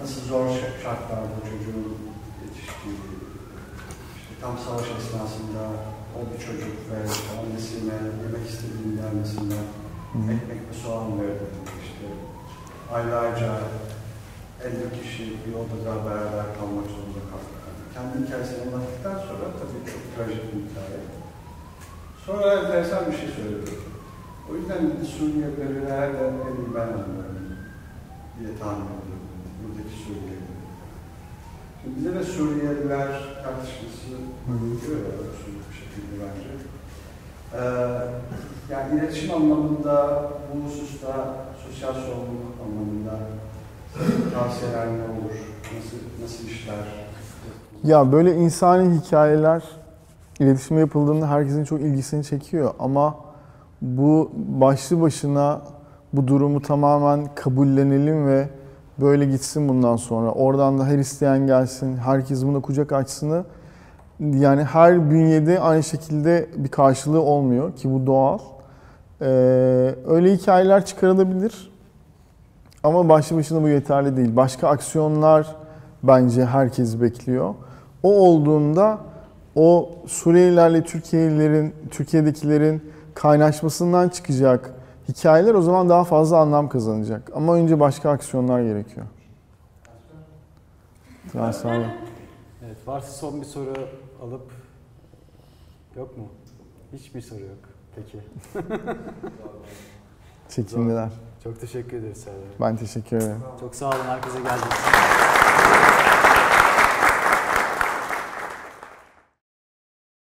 S3: nasıl zor şartlarda çocuğun yetiştiği, işte tam savaş esnasında o bir çocuk ve annesine yemek istediğini
S1: hı.
S3: ekmek ve soğan verdi. İşte aylarca 50 kişi bir odada beraber kalmak zorunda kaldı. Kendi hikayesini anlattıktan sonra tabii çok trajik bir hikaye. Sonra enteresan bir şey söyledi. O yüzden Suriyelileri herhalde en iyi ben anlıyorum diye tahmin ediyorum. Buradaki Suriyeliler. Şimdi bize de Suriyeliler tartışması geliyor ya şekilde bence. Ee, yani iletişim anlamında, bu hususta sosyal sorumluluk anlamında tavsiyeler ne olur? Nasıl, nasıl işler?
S1: Ya böyle insani hikayeler iletişime yapıldığında herkesin çok ilgisini çekiyor ama bu başlı başına bu durumu tamamen kabullenelim ve böyle gitsin bundan sonra. Oradan da her isteyen gelsin, herkes buna kucak açsını yani her bünyede aynı şekilde bir karşılığı olmuyor ki bu doğal. Ee, öyle hikayeler çıkarılabilir ama başlı başına bu yeterli değil. Başka aksiyonlar bence herkes bekliyor. O olduğunda o Suriyelilerle Türkiye'lilerin, Türkiye'dekilerin kaynaşmasından çıkacak hikayeler o zaman daha fazla anlam kazanacak. Ama önce başka aksiyonlar gerekiyor. Transfer.
S7: Evet, varsa son bir soru alıp yok mu? Hiçbir soru yok. Peki.
S1: Çekimliler.
S7: Çok teşekkür ederiz Serdar.
S1: Ben teşekkür ederim.
S7: Çok sağ olun herkese geldiğiniz için.